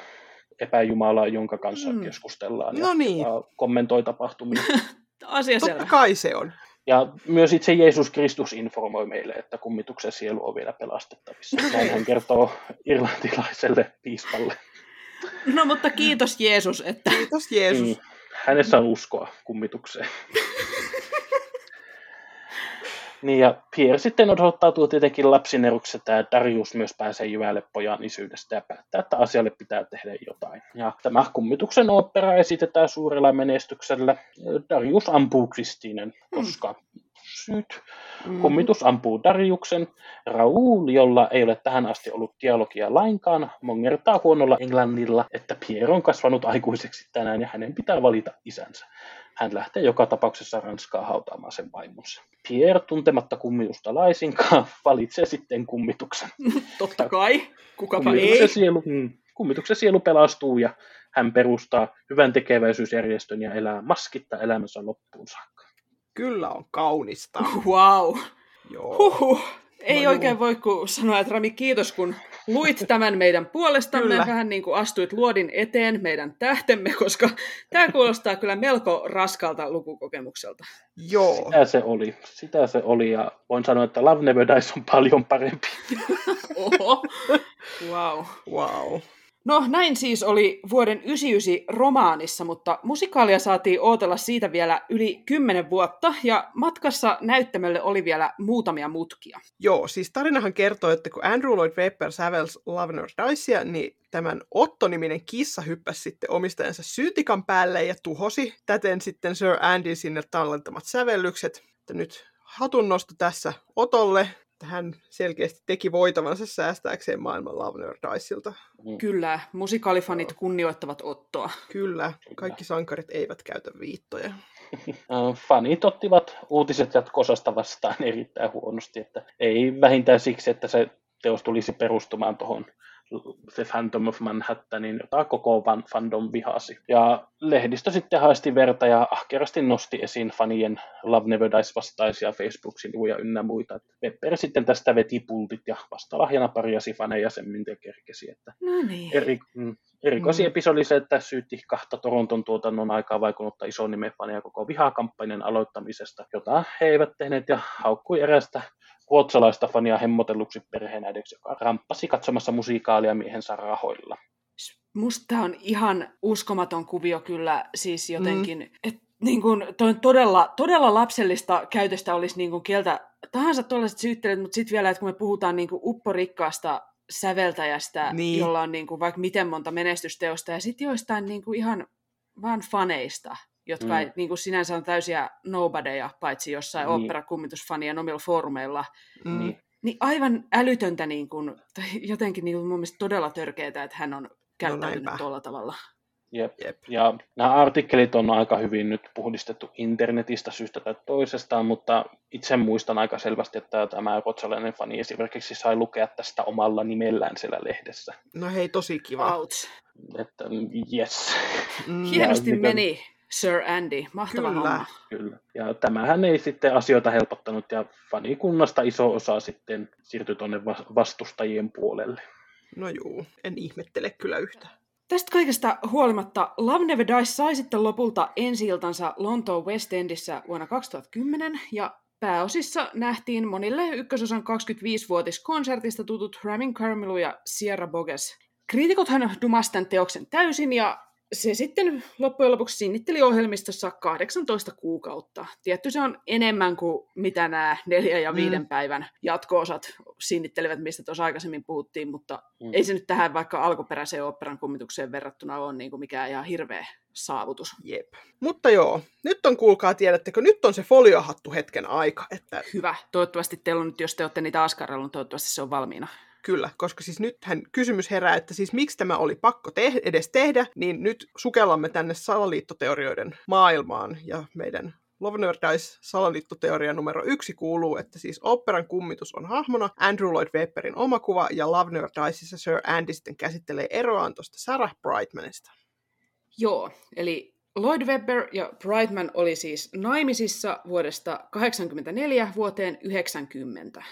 epäjumala, jonka kanssa Mm. keskustellaan No ja, niin. ja kommentoi tapahtumia. Asia Totta selvä. kai se on. Ja myös itse Jeesus Kristus informoi meille, että kummituksen sielu on vielä pelastettavissa. Näin hän kertoo irlantilaiselle piispalle. No mutta kiitos Jeesus, että Kiitos Jeesus. Mm. Hänessä on uskoa kummitukseen. Niin ja Pierre sitten osoittautuu tietenkin lapsineruksi, että Darius myös pääsee jyvälle pojan isyydestä ja päättää, että asialle pitää tehdä jotain. Ja tämä kummituksen opera esitetään suurella menestyksellä. Darius ampuu Kristiinen, koska syyt. Kummitus ampuu Dariuksen. Raul, jolla ei ole tähän asti ollut dialogia lainkaan, mongertaa huonolla englannilla, että Pierre on kasvanut aikuiseksi tänään ja hänen pitää valita isänsä. Hän lähtee joka tapauksessa Ranskaa hautaamaan sen vaimonsa. Pierre, tuntematta kummitusta laisinkaan, valitsee sitten kummituksen. totta kai, kukapa Kummituksen ei. sielu, mm, kummituksen sielu pelastuu ja hän perustaa hyvän tekeväisyysjärjestön ja elää maskitta elämänsä loppuun saakka. Kyllä on kaunista. Wow. Joo. Huhhuh. Ei No oikein voi kuin sanoa, että Rami, kiitos kun luit tämän meidän puolestamme. Kyllä. Vähän niin kuin astuit luodin eteen meidän tähtemme, koska tämä kuulostaa kyllä melko raskalta lukukokemukselta. Joo. Sitä se oli. Sitä se oli ja voin sanoa, että Love Never Dies on paljon parempi. Oho. Wow. Wow. No näin siis oli vuoden 99 romaanissa, mutta musikaalia saatiin ootella siitä vielä yli 10 vuotta ja matkassa näyttämölle oli vielä muutamia mutkia. Joo, siis tarinahan kertoo, että kun Andrew Lloyd Webber sävelsi Love Nor Dicea, niin tämän Otto-niminen kissa hyppäsi sitten omistajansa syytikan päälle ja tuhosi täten sitten Sir Andy sinne tallentamat sävellykset. Että nyt hatunnosto tässä Otolle, hän selkeästi teki voitavansa säästääkseen maailman Love Nor Diceilta. Kyllä, musikaalifanit kunnioittavat Ottoa. Kyllä, kaikki sankarit eivät käytä viittoja. Fanit ottivat uutiset jatkosasta vastaan erittäin huonosti, että ei vähintään siksi, että se teos tulisi perustumaan tuohon The Phantom of Manhattanin, jota koko van fandom vihasi. Ja lehdistö sitten haisti verta ja ahkerasti nosti esiin fanien Love Never Dies vastaisia Facebook-sivuja ynnä muita. Webber sitten tästä veti pultit ja vastalahjana parjasi faneja sen minkä kerkesi. Että No niin. eri, mm, erikoisepisodi oli se, että syytti kahta Toronton tuotannon aikaa vaikunutta ison nimen koko vihakampanjan aloittamisesta, jota he eivät tehneet ja haukkui erästä ruotsalaista fania hemmotelluksi perheenäideksi, joka ramppasi katsomassa musiikaalia miehensä rahoilla. Musta on ihan uskomaton kuvio kyllä, siis jotenkin, mm. että niin kun, toi on todella, todella lapsellista käytöstä olisi niin kun kieltä tahansa tuollaiset syyttelyt, mutta sitten vielä, että kun me puhutaan niin upporikkaasta säveltäjästä, Niin. jolla on niin kun vaikka miten monta menestysteosta, ja sitten joistain niin kun ihan vaan faneista, jotka Mm. ei, niin kun sinänsä on täysiä nobodyja, paitsi jossain Niin. operakummitusfanien omilla foorumeilla, Mm. Niin. niin aivan älytöntä, niin kun, tai jotenkin niin kun mun mielestä todella törkeää, että hän on käyttäytynyt näinpä. tuolla tavalla. Jep. Jep. Ja nämä artikkelit on aika hyvin nyt puhdistettu internetistä syystä tai toisestaan, mutta itse muistan aika selvästi, että tämä ruotsalainen fani esimerkiksi sai lukea tästä omalla nimellään siellä lehdessä. No hei, tosi kiva. Ouch. Että mm, yes. Mm. Hienosti mikä- meni. Sir Andy. Mahtava Kyllä. homma. Kyllä. Ja tämähän ei sitten asioita helpottanut ja fanikunnasta iso osa sitten siirtyi tuonne vas- vastustajien puolelle. No juu, en ihmettele kyllä yhtään. Tästä kaikesta huolimatta Love Never Dies sai sitten lopulta ensi Lontoon West Endissä vuonna 2010 ja pääosissa nähtiin monille ykkösosan 25-vuotiskonsertista tutut Ramin Carmelu ja Sierra Boges. Kriitikothan tämän teoksen täysin ja se sitten loppujen lopuksi sinnitteli ohjelmistossa 18 kuukautta. Tietty se on enemmän kuin mitä nämä neljä ja viiden mm. päivän jatko-osat sinnittelevät, mistä tuossa aikaisemmin puhuttiin, mutta mm. ei se nyt tähän vaikka alkuperäiseen operan kummitukseen verrattuna ole niin kuin mikään ihan hirveä saavutus. Jep. Mutta joo, nyt on kuulkaa, tiedättekö, nyt on se foliohattu hetken aika. Että... Hyvä. Toivottavasti teillä on nyt, jos te olette niitä askarrellut, toivottavasti se on valmiina. Kyllä, koska siis nythän kysymys herää, että siis miksi tämä oli pakko te- edes tehdä, niin nyt sukellamme tänne salaliittoteorioiden maailmaan ja meidän Love Never Dies salaliittoteoria numero yksi kuuluu, että siis operan kummitus on hahmona Andrew Lloyd Webberin omakuva ja Love Never Diesissa Sir Andy sitten käsittelee eroaan tuosta Sarah Brightmanista. Joo, eli Lloyd Webber ja Brightman oli siis naimisissa vuodesta 1984 vuoteen 90.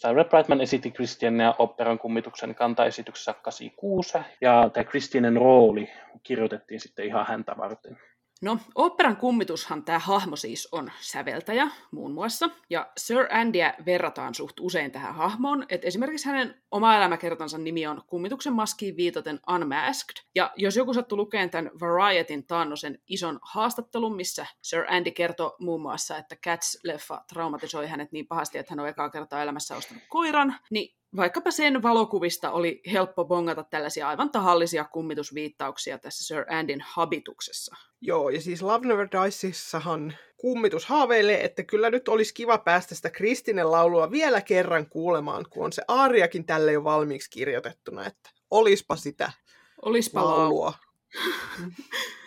Sarah Brightman esitti Christiania operan kummituksen kantaesityksessä 86, ja tämä Christianen rooli kirjoitettiin sitten ihan häntä varten. No, operan kummitushan tämä hahmo siis on säveltäjä muun muassa, ja Sir Andyä verrataan suht usein tähän hahmoon, että esimerkiksi hänen oma elämäkertansa nimi on kummituksen maskiin viitaten Unmasked, ja jos joku sattuu lukemaan tämän Varietyn taannosen ison haastattelun, missä Sir Andy kertoo muun muassa, että Cats-leffa traumatisoi hänet niin pahasti, että hän on ekaa kertaa elämässä ostanut koiran, niin vaikkapa sen valokuvista oli helppo bongata tällaisia aivan tahallisia kummitusviittauksia tässä Sir Andin habituksessa. Joo, ja siis Love Never Diesissahan kummitus haaveilee, että kyllä nyt olisi kiva päästä sitä Kristinen laulua vielä kerran kuulemaan, kun on se aariakin tälle jo valmiiksi kirjoitettuna, että olispa sitä Olispa laulua.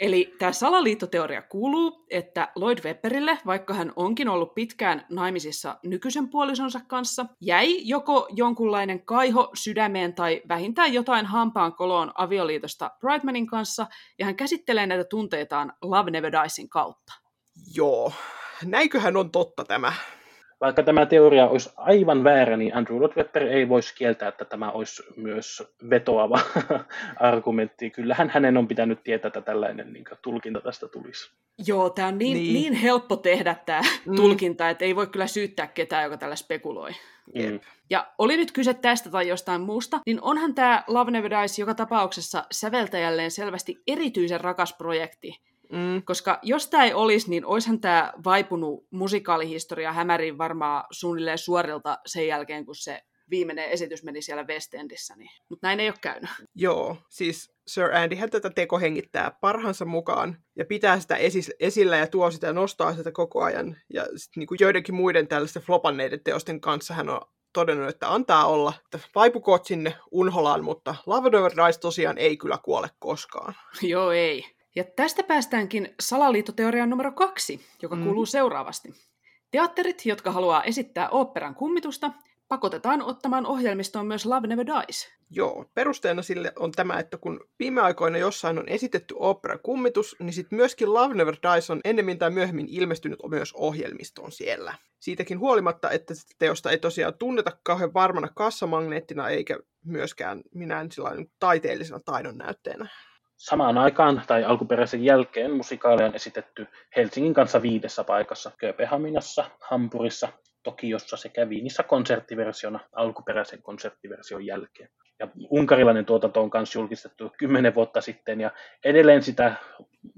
Eli tämä salaliittoteoria kuuluu, että Lloyd Webberille, vaikka hän onkin ollut pitkään naimisissa nykyisen puolisonsa kanssa, jäi joko jonkunlainen kaiho sydämeen tai vähintään jotain hampaan koloon avioliitosta Brightmanin kanssa, ja hän käsittelee näitä tunteitaan Love Never Diesin kautta. Joo, näiköhän on totta tämä. Vaikka tämä teoria olisi aivan väärä, niin Andrew Lloyd Webber ei voisi kieltää, että tämä olisi myös vetoava argumentti. Kyllähän hänen on pitänyt tietää, että tällainen niin kuin, tulkinta tästä tulisi. Joo, tämä on niin, niin. niin helppo tehdä tämä mm. tulkinta, että ei voi kyllä syyttää ketään, joka tällä spekuloi. Mm. Ja oli nyt kyse tästä tai jostain muusta, niin onhan tämä Love Never Dies joka tapauksessa säveltäjälleen selvästi erityisen rakas projekti. Mm. Koska jos tämä ei olisi, niin olisihan tämä vaipunut musikaalihistoria hämäriin varmaan suunnilleen suorilta sen jälkeen, kun se viimeinen esitys meni siellä West Endissä. Niin. Mutta näin ei ole käynyt. Joo, siis Sir Andyhän tätä teko hengittää parhansa mukaan ja pitää sitä esi- esillä ja tuo sitä ja nostaa sitä koko ajan. Ja sit niin kuin joidenkin muiden tällaisten flopanneiden teosten kanssa hän on todennut, että antaa olla, että vaipukoot sinne unholaan, mutta Love Dies tosiaan ei kyllä kuole koskaan. Joo, ei. Ja tästä päästäänkin salaliittoteoriaan numero kaksi, joka mm. kuuluu seuraavasti. Teatterit, jotka haluaa esittää oopperan kummitusta, pakotetaan ottamaan ohjelmistoon myös Love Never Dies. Joo, perusteena sille on tämä, että kun viime aikoina jossain on esitetty oopperan kummitus, niin sitten myöskin Love Never Dies on ennemmin tai myöhemmin ilmestynyt myös ohjelmistoon siellä. Siitäkin huolimatta, että teosta ei tosiaan tunneta kauhean varmana kassamagneettina eikä myöskään minään taiteellisena taidon näytteenä. Samaan aikaan tai alkuperäisen jälkeen musikaaleja on esitetty Helsingin kanssa viidessä paikassa, Kööpenhaminassa, Hampurissa, Tokiossa sekä Viinissä konserttiversiona alkuperäisen konserttiversion jälkeen. Ja unkarilainen tuotanto on myös julkistettu kymmenen vuotta sitten ja edelleen sitä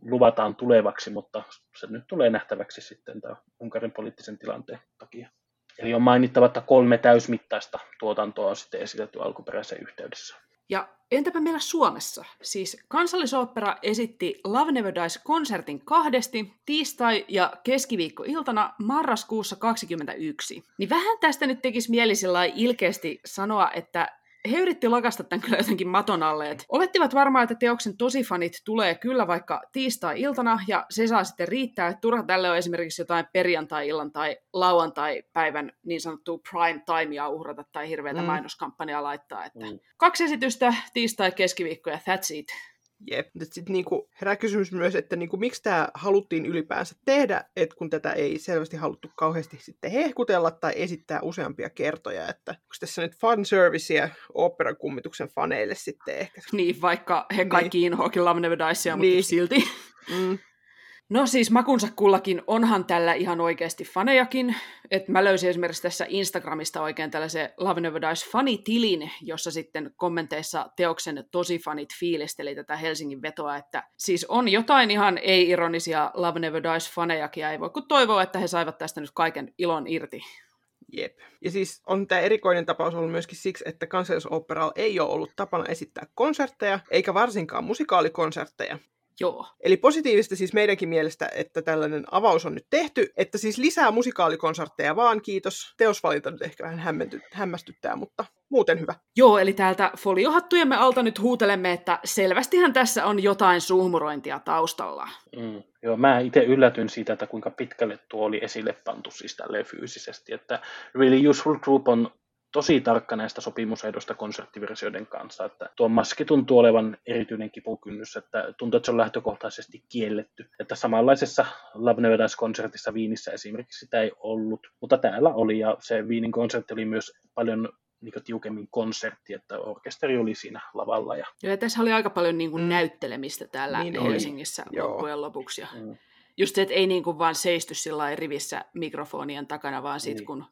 luvataan tulevaksi, mutta se nyt tulee nähtäväksi sitten tämä Unkarin poliittisen tilanteen takia. Eli on mainittava, että kolme täysmittaista tuotantoa on sitten esitetty alkuperäisen yhteydessä. Ja entäpä meillä Suomessa? Siis kansallisopera esitti Love Never Dies-konsertin kahdesti tiistai- ja keskiviikkoiltana marraskuussa 2021. Niin vähän tästä nyt tekisi mieli ilkeästi sanoa, että he yritti lakasta tämän kyllä jotenkin maton alle. Et olettivat varmaan, että teoksen tosifanit tulee kyllä vaikka tiistai-iltana, ja se saa sitten riittää, että turha tälle on esimerkiksi jotain perjantai-illan tai lauantai-päivän niin sanottua prime timea uhrata tai hirveätä mm. mainoskampanjaa laittaa. Että mm. Kaksi esitystä, tiistai, keskiviikko ja that's it. Jep. Sitten niinku herää kysymys myös, että niinku, miksi tämä haluttiin ylipäänsä tehdä, että kun tätä ei selvästi haluttu kauheasti sitten hehkutella tai esittää useampia kertoja, että onko tässä nyt fanservicea operan kummituksen faneille sitten ehkä. Niin, vaikka he kaikki niin. inhoakin Love Never Dicea, mutta Niin. silti. Mm. No siis makunsa kullakin onhan tällä ihan oikeasti fanejakin. Et mä löysin esimerkiksi tässä Instagramista oikein tällaisen Love Never Dies fanitilin, jossa sitten kommenteissa teoksen tosifanit fiilisteli tätä Helsingin vetoa, että siis on jotain ihan ei-ironisia Love Never Dies fanejakin, ja ei voi kuin toivoa, että he saivat tästä nyt kaiken ilon irti. Jep. Ja siis on tämä erikoinen tapaus ollut myöskin siksi, että kansallisoopperalla ei ole ollut tapana esittää konsertteja, eikä varsinkaan musikaalikonsertteja. Joo. Eli positiivista siis meidänkin mielestä, että tällainen avaus on nyt tehty, että siis lisää musikaalikonsertteja vaan, kiitos. Teosvalinta nyt ehkä vähän hämmenty, hämmästyttää, mutta muuten hyvä. Joo, eli täältä foliohattujemme alta nyt huutelemme, että selvästihän tässä on jotain suhmurointia taustalla. Mm. Joo, mä itse yllätyn siitä, että kuinka pitkälle tuo oli esille pantu siis tälleen fyysisesti, että Really Useful Group on tosi tarkka näistä sopimusehdoista konserttiversioiden kanssa, että tuo maski tuntuu olevan erityinen kipukynnys, että tuntuu, että se on lähtökohtaisesti kielletty. Että samanlaisessa Love Never Dies-konsertissa Viinissä esimerkiksi sitä ei ollut, mutta täällä oli, ja se Viinin konsertti oli myös paljon niin tiukemmin konsertti, että orkesteri oli siinä lavalla. Ja... Ja tässä oli aika paljon niin kuin Mm. näyttelemistä täällä Niin oli. Helsingissä Joo. loppujen lopuksi. Ja Mm. just se, että ei niin kuin vaan seisty sillä rivissä mikrofonien takana, vaan sitten Niin. kun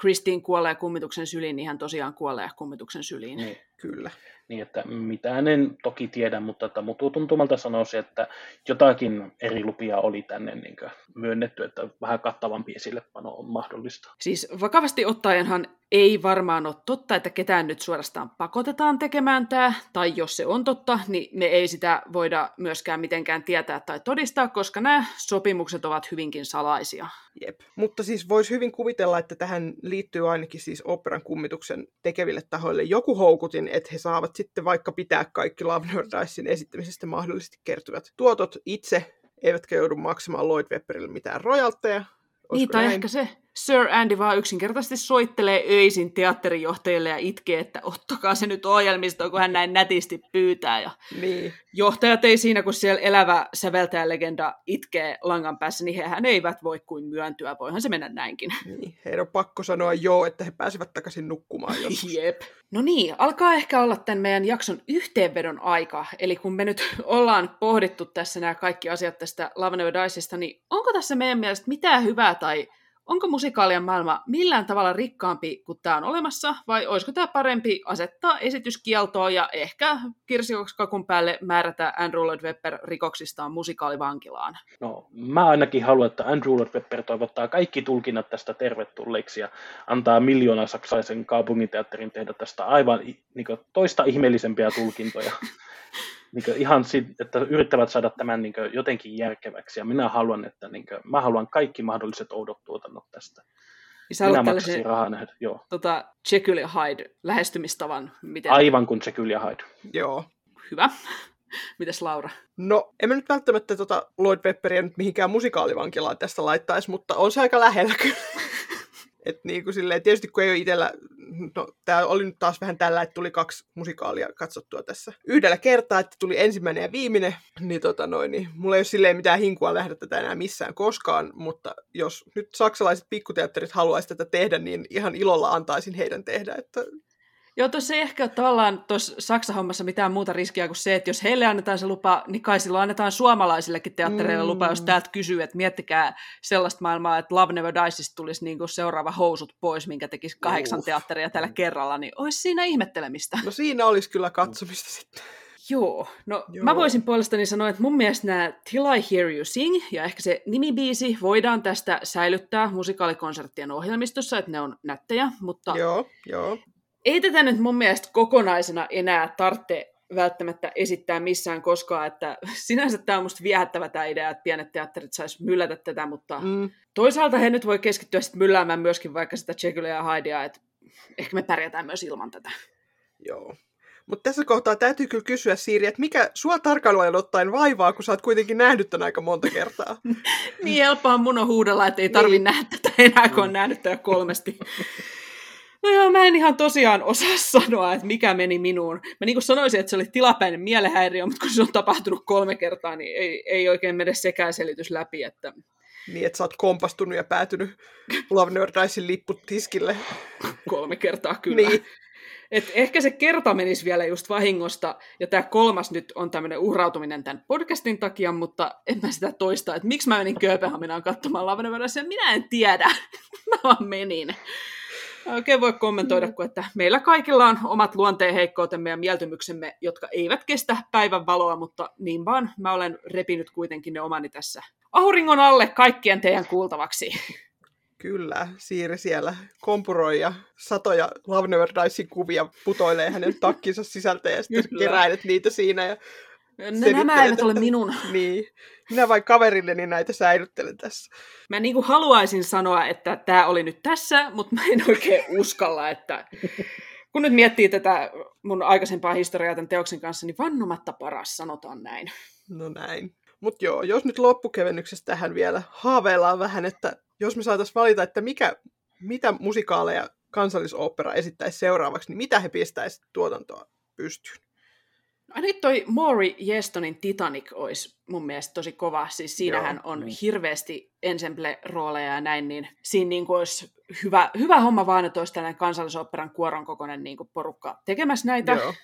Christine kuolee kummituksen syliin, niin hän tosiaan kuolee kummituksen syliin. Niin. Kyllä. Niin, että mitään en toki tiedä, mutta että mutuu tuntumalta sanoisin, että jotakin eri lupia oli tänne niin myönnetty, että vähän kattavampi esillepano on mahdollista. Siis vakavasti ottaenhan ei varmaan ole totta, että ketään nyt suorastaan pakotetaan tekemään tämä, tai jos se on totta, niin me ei sitä voida myöskään mitenkään tietää tai todistaa, koska nämä sopimukset ovat hyvinkin salaisia. Jep. Mutta siis voisi hyvin kuvitella, että tähän liittyy ainakin siis operan kummituksen tekeville tahoille joku houkutin, että he saavat sitten vaikka pitää kaikki Love Never Diesin esittämisestä mahdollisesti kertyvät tuotot itse, eivätkä joudu maksamaan Lloyd Webberille mitään rojalteja. Niin, tai ehkä se Sir Andy vaan yksinkertaisesti soittelee öisin teatterijohtajille ja itkee, että ottakaa se nyt ohjelmistoon, kun hän näin nätisti pyytää. Ja Niin, johtajat ei siinä, kun siellä elävä säveltäjälegenda itkee langan päässä, niin hehän eivät voi kuin myöntyä. Voihan se mennä näinkin. niin. Heidän on pakko sanoa joo, että he pääsevät takaisin nukkumaan joskus. Jep. No niin, alkaa ehkä olla tämän meidän jakson yhteenvedon aika. Eli kun me nyt ollaan pohdittu tässä nämä kaikki asiat tästä Love Never Diesista, niin onko tässä meidän mielestä mitään hyvää tai onko musikaalien maailma millään tavalla rikkaampi kuin tämä on olemassa, vai olisiko tämä parempi asettaa esityskieltoon ja ehkä kirsikakun päälle määrätä Andrew Lloyd Webber rikoksistaan musikaalivankilaan? No, mä ainakin haluan, että Andrew Lloyd Webber toivottaa kaikki tulkinnat tästä tervetulleiksi ja antaa miljoona saksaisen kaupunginteatterin tehdä tästä aivan niin toista ihmeellisempia tulkintoja. niin ihan sit, että yrittävät saada tämän niin jotenkin järkeväksi. Ja minä haluan, että niin kuin, mä haluan kaikki mahdolliset oudot tuotannot tästä. Niin sä minä maksasin rahaa nähdä, joo. tota, Jekyll ja Hyde lähestymistavan. Miten? Aivan kuin Jekyll ja Hyde. Joo. Hyvä. Mites Laura? No, en mä nyt välttämättä tota Lloyd Webberia nyt mihinkään musikaalivankilaan tästä laittaisi, mutta on se aika lähellä kyllä. Et niin kuin silleen, tietysti kun ei ole itsellä, no tää oli nyt taas vähän tällä, että tuli kaksi musikaalia katsottua tässä. Yhdellä kertaa, että tuli ensimmäinen ja viimeinen, niin tota noin, niin mulla ei ole silleen mitään hinkua nähdä tätä enää missään koskaan, mutta jos nyt saksalaiset pikkuteatterit haluaisi tätä tehdä, niin ihan ilolla antaisin heidän tehdä, että Joo, tuossa ei ehkä ole tavallaan tuossa Saksa-hommassa mitään muuta riskiä kuin se, että jos heille annetaan se lupa, niin kai silloin annetaan suomalaisillekin teattereille Mm. lupa, jos täältä kysyy, että miettikää sellaista maailmaa, että Love Never Diesista tulisi niin kuin seuraava housut pois, minkä tekisi kahdeksan Uff. teatteria tällä kerralla, niin olisi siinä ihmettelemistä. no siinä olisi kyllä katsomista sitten. Joo, no Joo. Mä voisin puolestani sanoa, että mun mielestä nämä Till I Hear You Sing ja ehkä se nimibiisi voidaan tästä säilyttää musikaalikonserttien ohjelmistossa, että ne on nättejä, mutta Joo, joo. Ei tätä nyt mun mielestä kokonaisena enää tarvitse välttämättä esittää missään koskaan, että sinänsä tämä on musta viehättävä tämä idea, että pienet teatterit sais myllätä tätä, mutta mm. Mm, toisaalta he nyt voi keskittyä sitten mylläämään myöskin vaikka sitä Jekyll ja Hydea, että ehkä me pärjätään myös ilman tätä. Joo. Mutta tässä kohtaa täytyy kyllä kysyä, Siiri, että mikä sua tarkkailuajan ottaen vaivaa, kun sä oot kuitenkin nähnyt tämän aika monta kertaa? Niin helppohan mun on huudella, että ei tarvi Niin. nähdä tätä enää, kun on nähnyt tätä kolmesti. No joo, mä en ihan tosiaan osaa sanoa, että mikä meni minuun. Mä niin kuin sanoisin, että se oli tilapäinen mielenhäiriö, mutta kun se on tapahtunut kolme kertaa, niin ei, ei oikein mene sekään selitys läpi. Että... Niin, että sä oot kompastunut ja päätynyt Love Nerd Dicein lipputiskille. kolme kertaa kyllä. Niin. Et ehkä se kerta menisi vielä just vahingosta, ja tämä kolmas nyt on tämmöinen uhrautuminen tämän podcastin takia, mutta en mä sitä toista, että miksi mä menin Kööpenhaminaan katsomaan Lavenevedässä, minä en tiedä. mä vaan menin. Oikein voi kommentoida, Mm. kun että meillä kaikilla on omat luonteenheikkoutemme ja mieltymyksemme, jotka eivät kestä päivän valoa, mutta niin vaan mä olen repinyt kuitenkin ne omani tässä auringon alle kaikkien teidän kuultavaksi. Kyllä, Siiri siellä kompuroi ja satoja Love Never Dicein kuvia putoilee hänen takkinsa sisältä ja sitten keräilet niitä siinä. Ja Nämä selittelet, eivät ole minun. Niin, minä vain kaverilleni näitä säilyttelen tässä. Mä niin kuin haluaisin sanoa, että tämä oli nyt tässä, mutta mä en oikein uskalla, että kun nyt miettii tätä mun aikaisempaa historiaa tämän teoksen kanssa, niin vannomatta paras, sanotaan näin. No näin. Mutta joo, jos nyt loppukevennyksestä tähän vielä haaveillaan vähän, että jos me saataisiin valita, että mikä, mitä musikaaleja kansallisopera esittäisi seuraavaksi, niin mitä he pistäisi tuotantoa pystyyn? Nyt toi Maury Yestonin Titanic olisi mun mielestä tosi kova. Siis siinähän Joo. on hirveästi ensemble-rooleja ja näin, niin siinä niin kuin olisi hyvä, hyvä homma vaan, että olisi tällainen kansallisoperan kuoron kokoinen niin kuin porukka tekemässä näitä. Joo.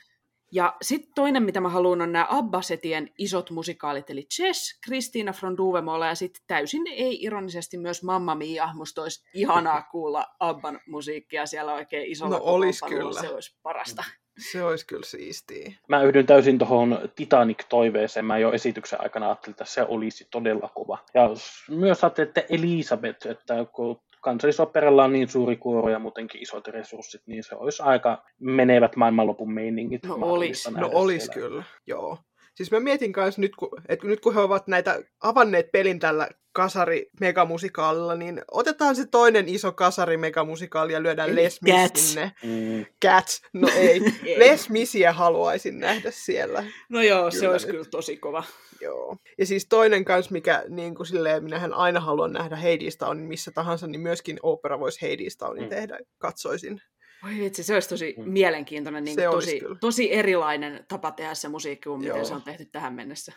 Ja sitten toinen, mitä mä haluan, on nämä Abbasetien isot musikaalit, eli Chess, Kristiina von Duvemola ja sitten täysin ei-ironisesti myös Mamma Mia. Musta olisi ihanaa kuulla Abban musiikkia siellä oikein isolla No olis kokoonpanolla. kyllä. Se olisi parasta. Se olisi kyllä siistiä. Mä yhdyn täysin tuohon Titanic-toiveeseen. Mä jo esityksen aikana ajattelin, että se olisi todella kova. Ja myös ajattelin, että Elisabeth, että kun kansallisoperalla on niin suuri kuoro ja muutenkin isot resurssit, niin se olisi aika menevät maailmanlopun meiningit. No mahdollista olis. No nähdä olis siellä. kyllä, joo. Siis mä mietin kanssa nyt, kun, että nyt kun he ovat näitä avanneet pelin tällä kasari megamusikaalilla, niin otetaan se toinen iso kasari megamusikaali ja lyödään Eli Les Mis Cats. sinne. Mm. Cats, no ei. Ei. Les Misiä haluaisin nähdä siellä. No joo, se Kyllä olisi nyt. kyllä tosi kova. Joo. Ja siis toinen kans, mikä niin kuin silleen, minähän aina haluan nähdä Heidistownin missä tahansa, niin myöskin opera voisi Heidistownin Mm. tehdä, katsoisin. Oi vitsi, se olisi tosi Mm. mielenkiintoinen, niin kuin olisi tosi, kyllä. tosi erilainen tapa tehdä se musiikki kuin miten se on tehty tähän mennessä.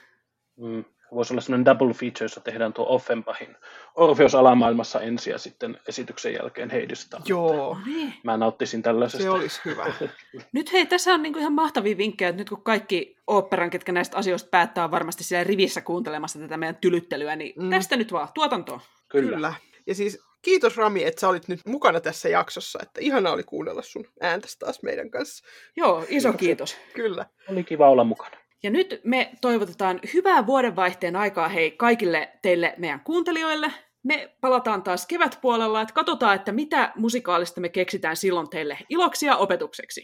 Mm. Voisi olla sellainen double feature, jossa tehdään tuo Offenbachin Orpheus alamaailmassa ensin ja sitten esityksen jälkeen Heidistä. Joo, Niin. Mä nauttisin tällaisesta. se olisi hyvä. Nyt hei, tässä on niinku ihan mahtavia vinkkejä, että nyt kun kaikki oopperan, ketkä näistä asioista päättää, on varmasti siellä rivissä kuuntelemassa tätä meidän tylyttelyä, niin Mm. mm. tästä nyt vaan tuotantoon. Kyllä. Kyllä. Ja siis kiitos Rami, että sä olit nyt mukana tässä jaksossa, että ihana oli kuunnella sun ääntäsi taas meidän kanssa. Joo, iso kiitos. Kyllä. Oli kiva olla mukana. Ja nyt me toivotetaan hyvää vuodenvaihteen aikaa hei kaikille teille meidän kuuntelijoille. Me palataan taas kevätpuolella, että katsotaan, että mitä musikaalista me keksitään silloin teille iloksi ja opetukseksi.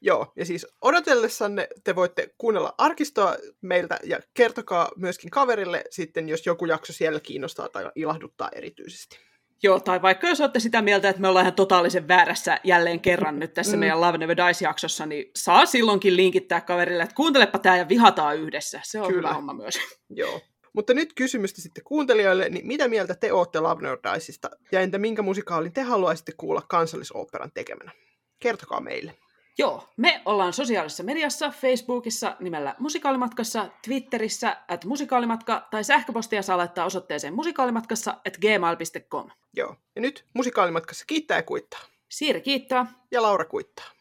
Joo, ja siis odotellessanne te voitte kuunnella arkistoa meiltä ja kertokaa myöskin kaverille sitten, jos joku jakso siellä kiinnostaa tai ilahduttaa erityisesti. Joo, tai vaikka jos olette sitä mieltä, että me ollaan ihan totaalisen väärässä jälleen kerran nyt tässä Mm. meidän Love Never Dice-jaksossa, niin saa silloinkin linkittää kaverille, että kuuntelepa tämä ja vihataan yhdessä. Se on Kyllä. Hyvä homma myös. Joo. Mutta nyt kysymystä sitten kuuntelijoille, niin mitä mieltä te olette Love Nerd Diceista? Ja entä minkä musikaalin te haluaisitte kuulla kansallisoopperan tekemänä? Kertokaa meille. Joo, me ollaan sosiaalisessa mediassa, Facebookissa nimellä Musikaalimatkassa, Twitterissä at musikaalimatka tai sähköpostia saa laittaa osoitteeseen musikaalimatkassa at gmail.com. Joo. Ja nyt musikaalimatkassa kiittää ja kuittaa. Siiri kiittää. Ja Laura kuittaa.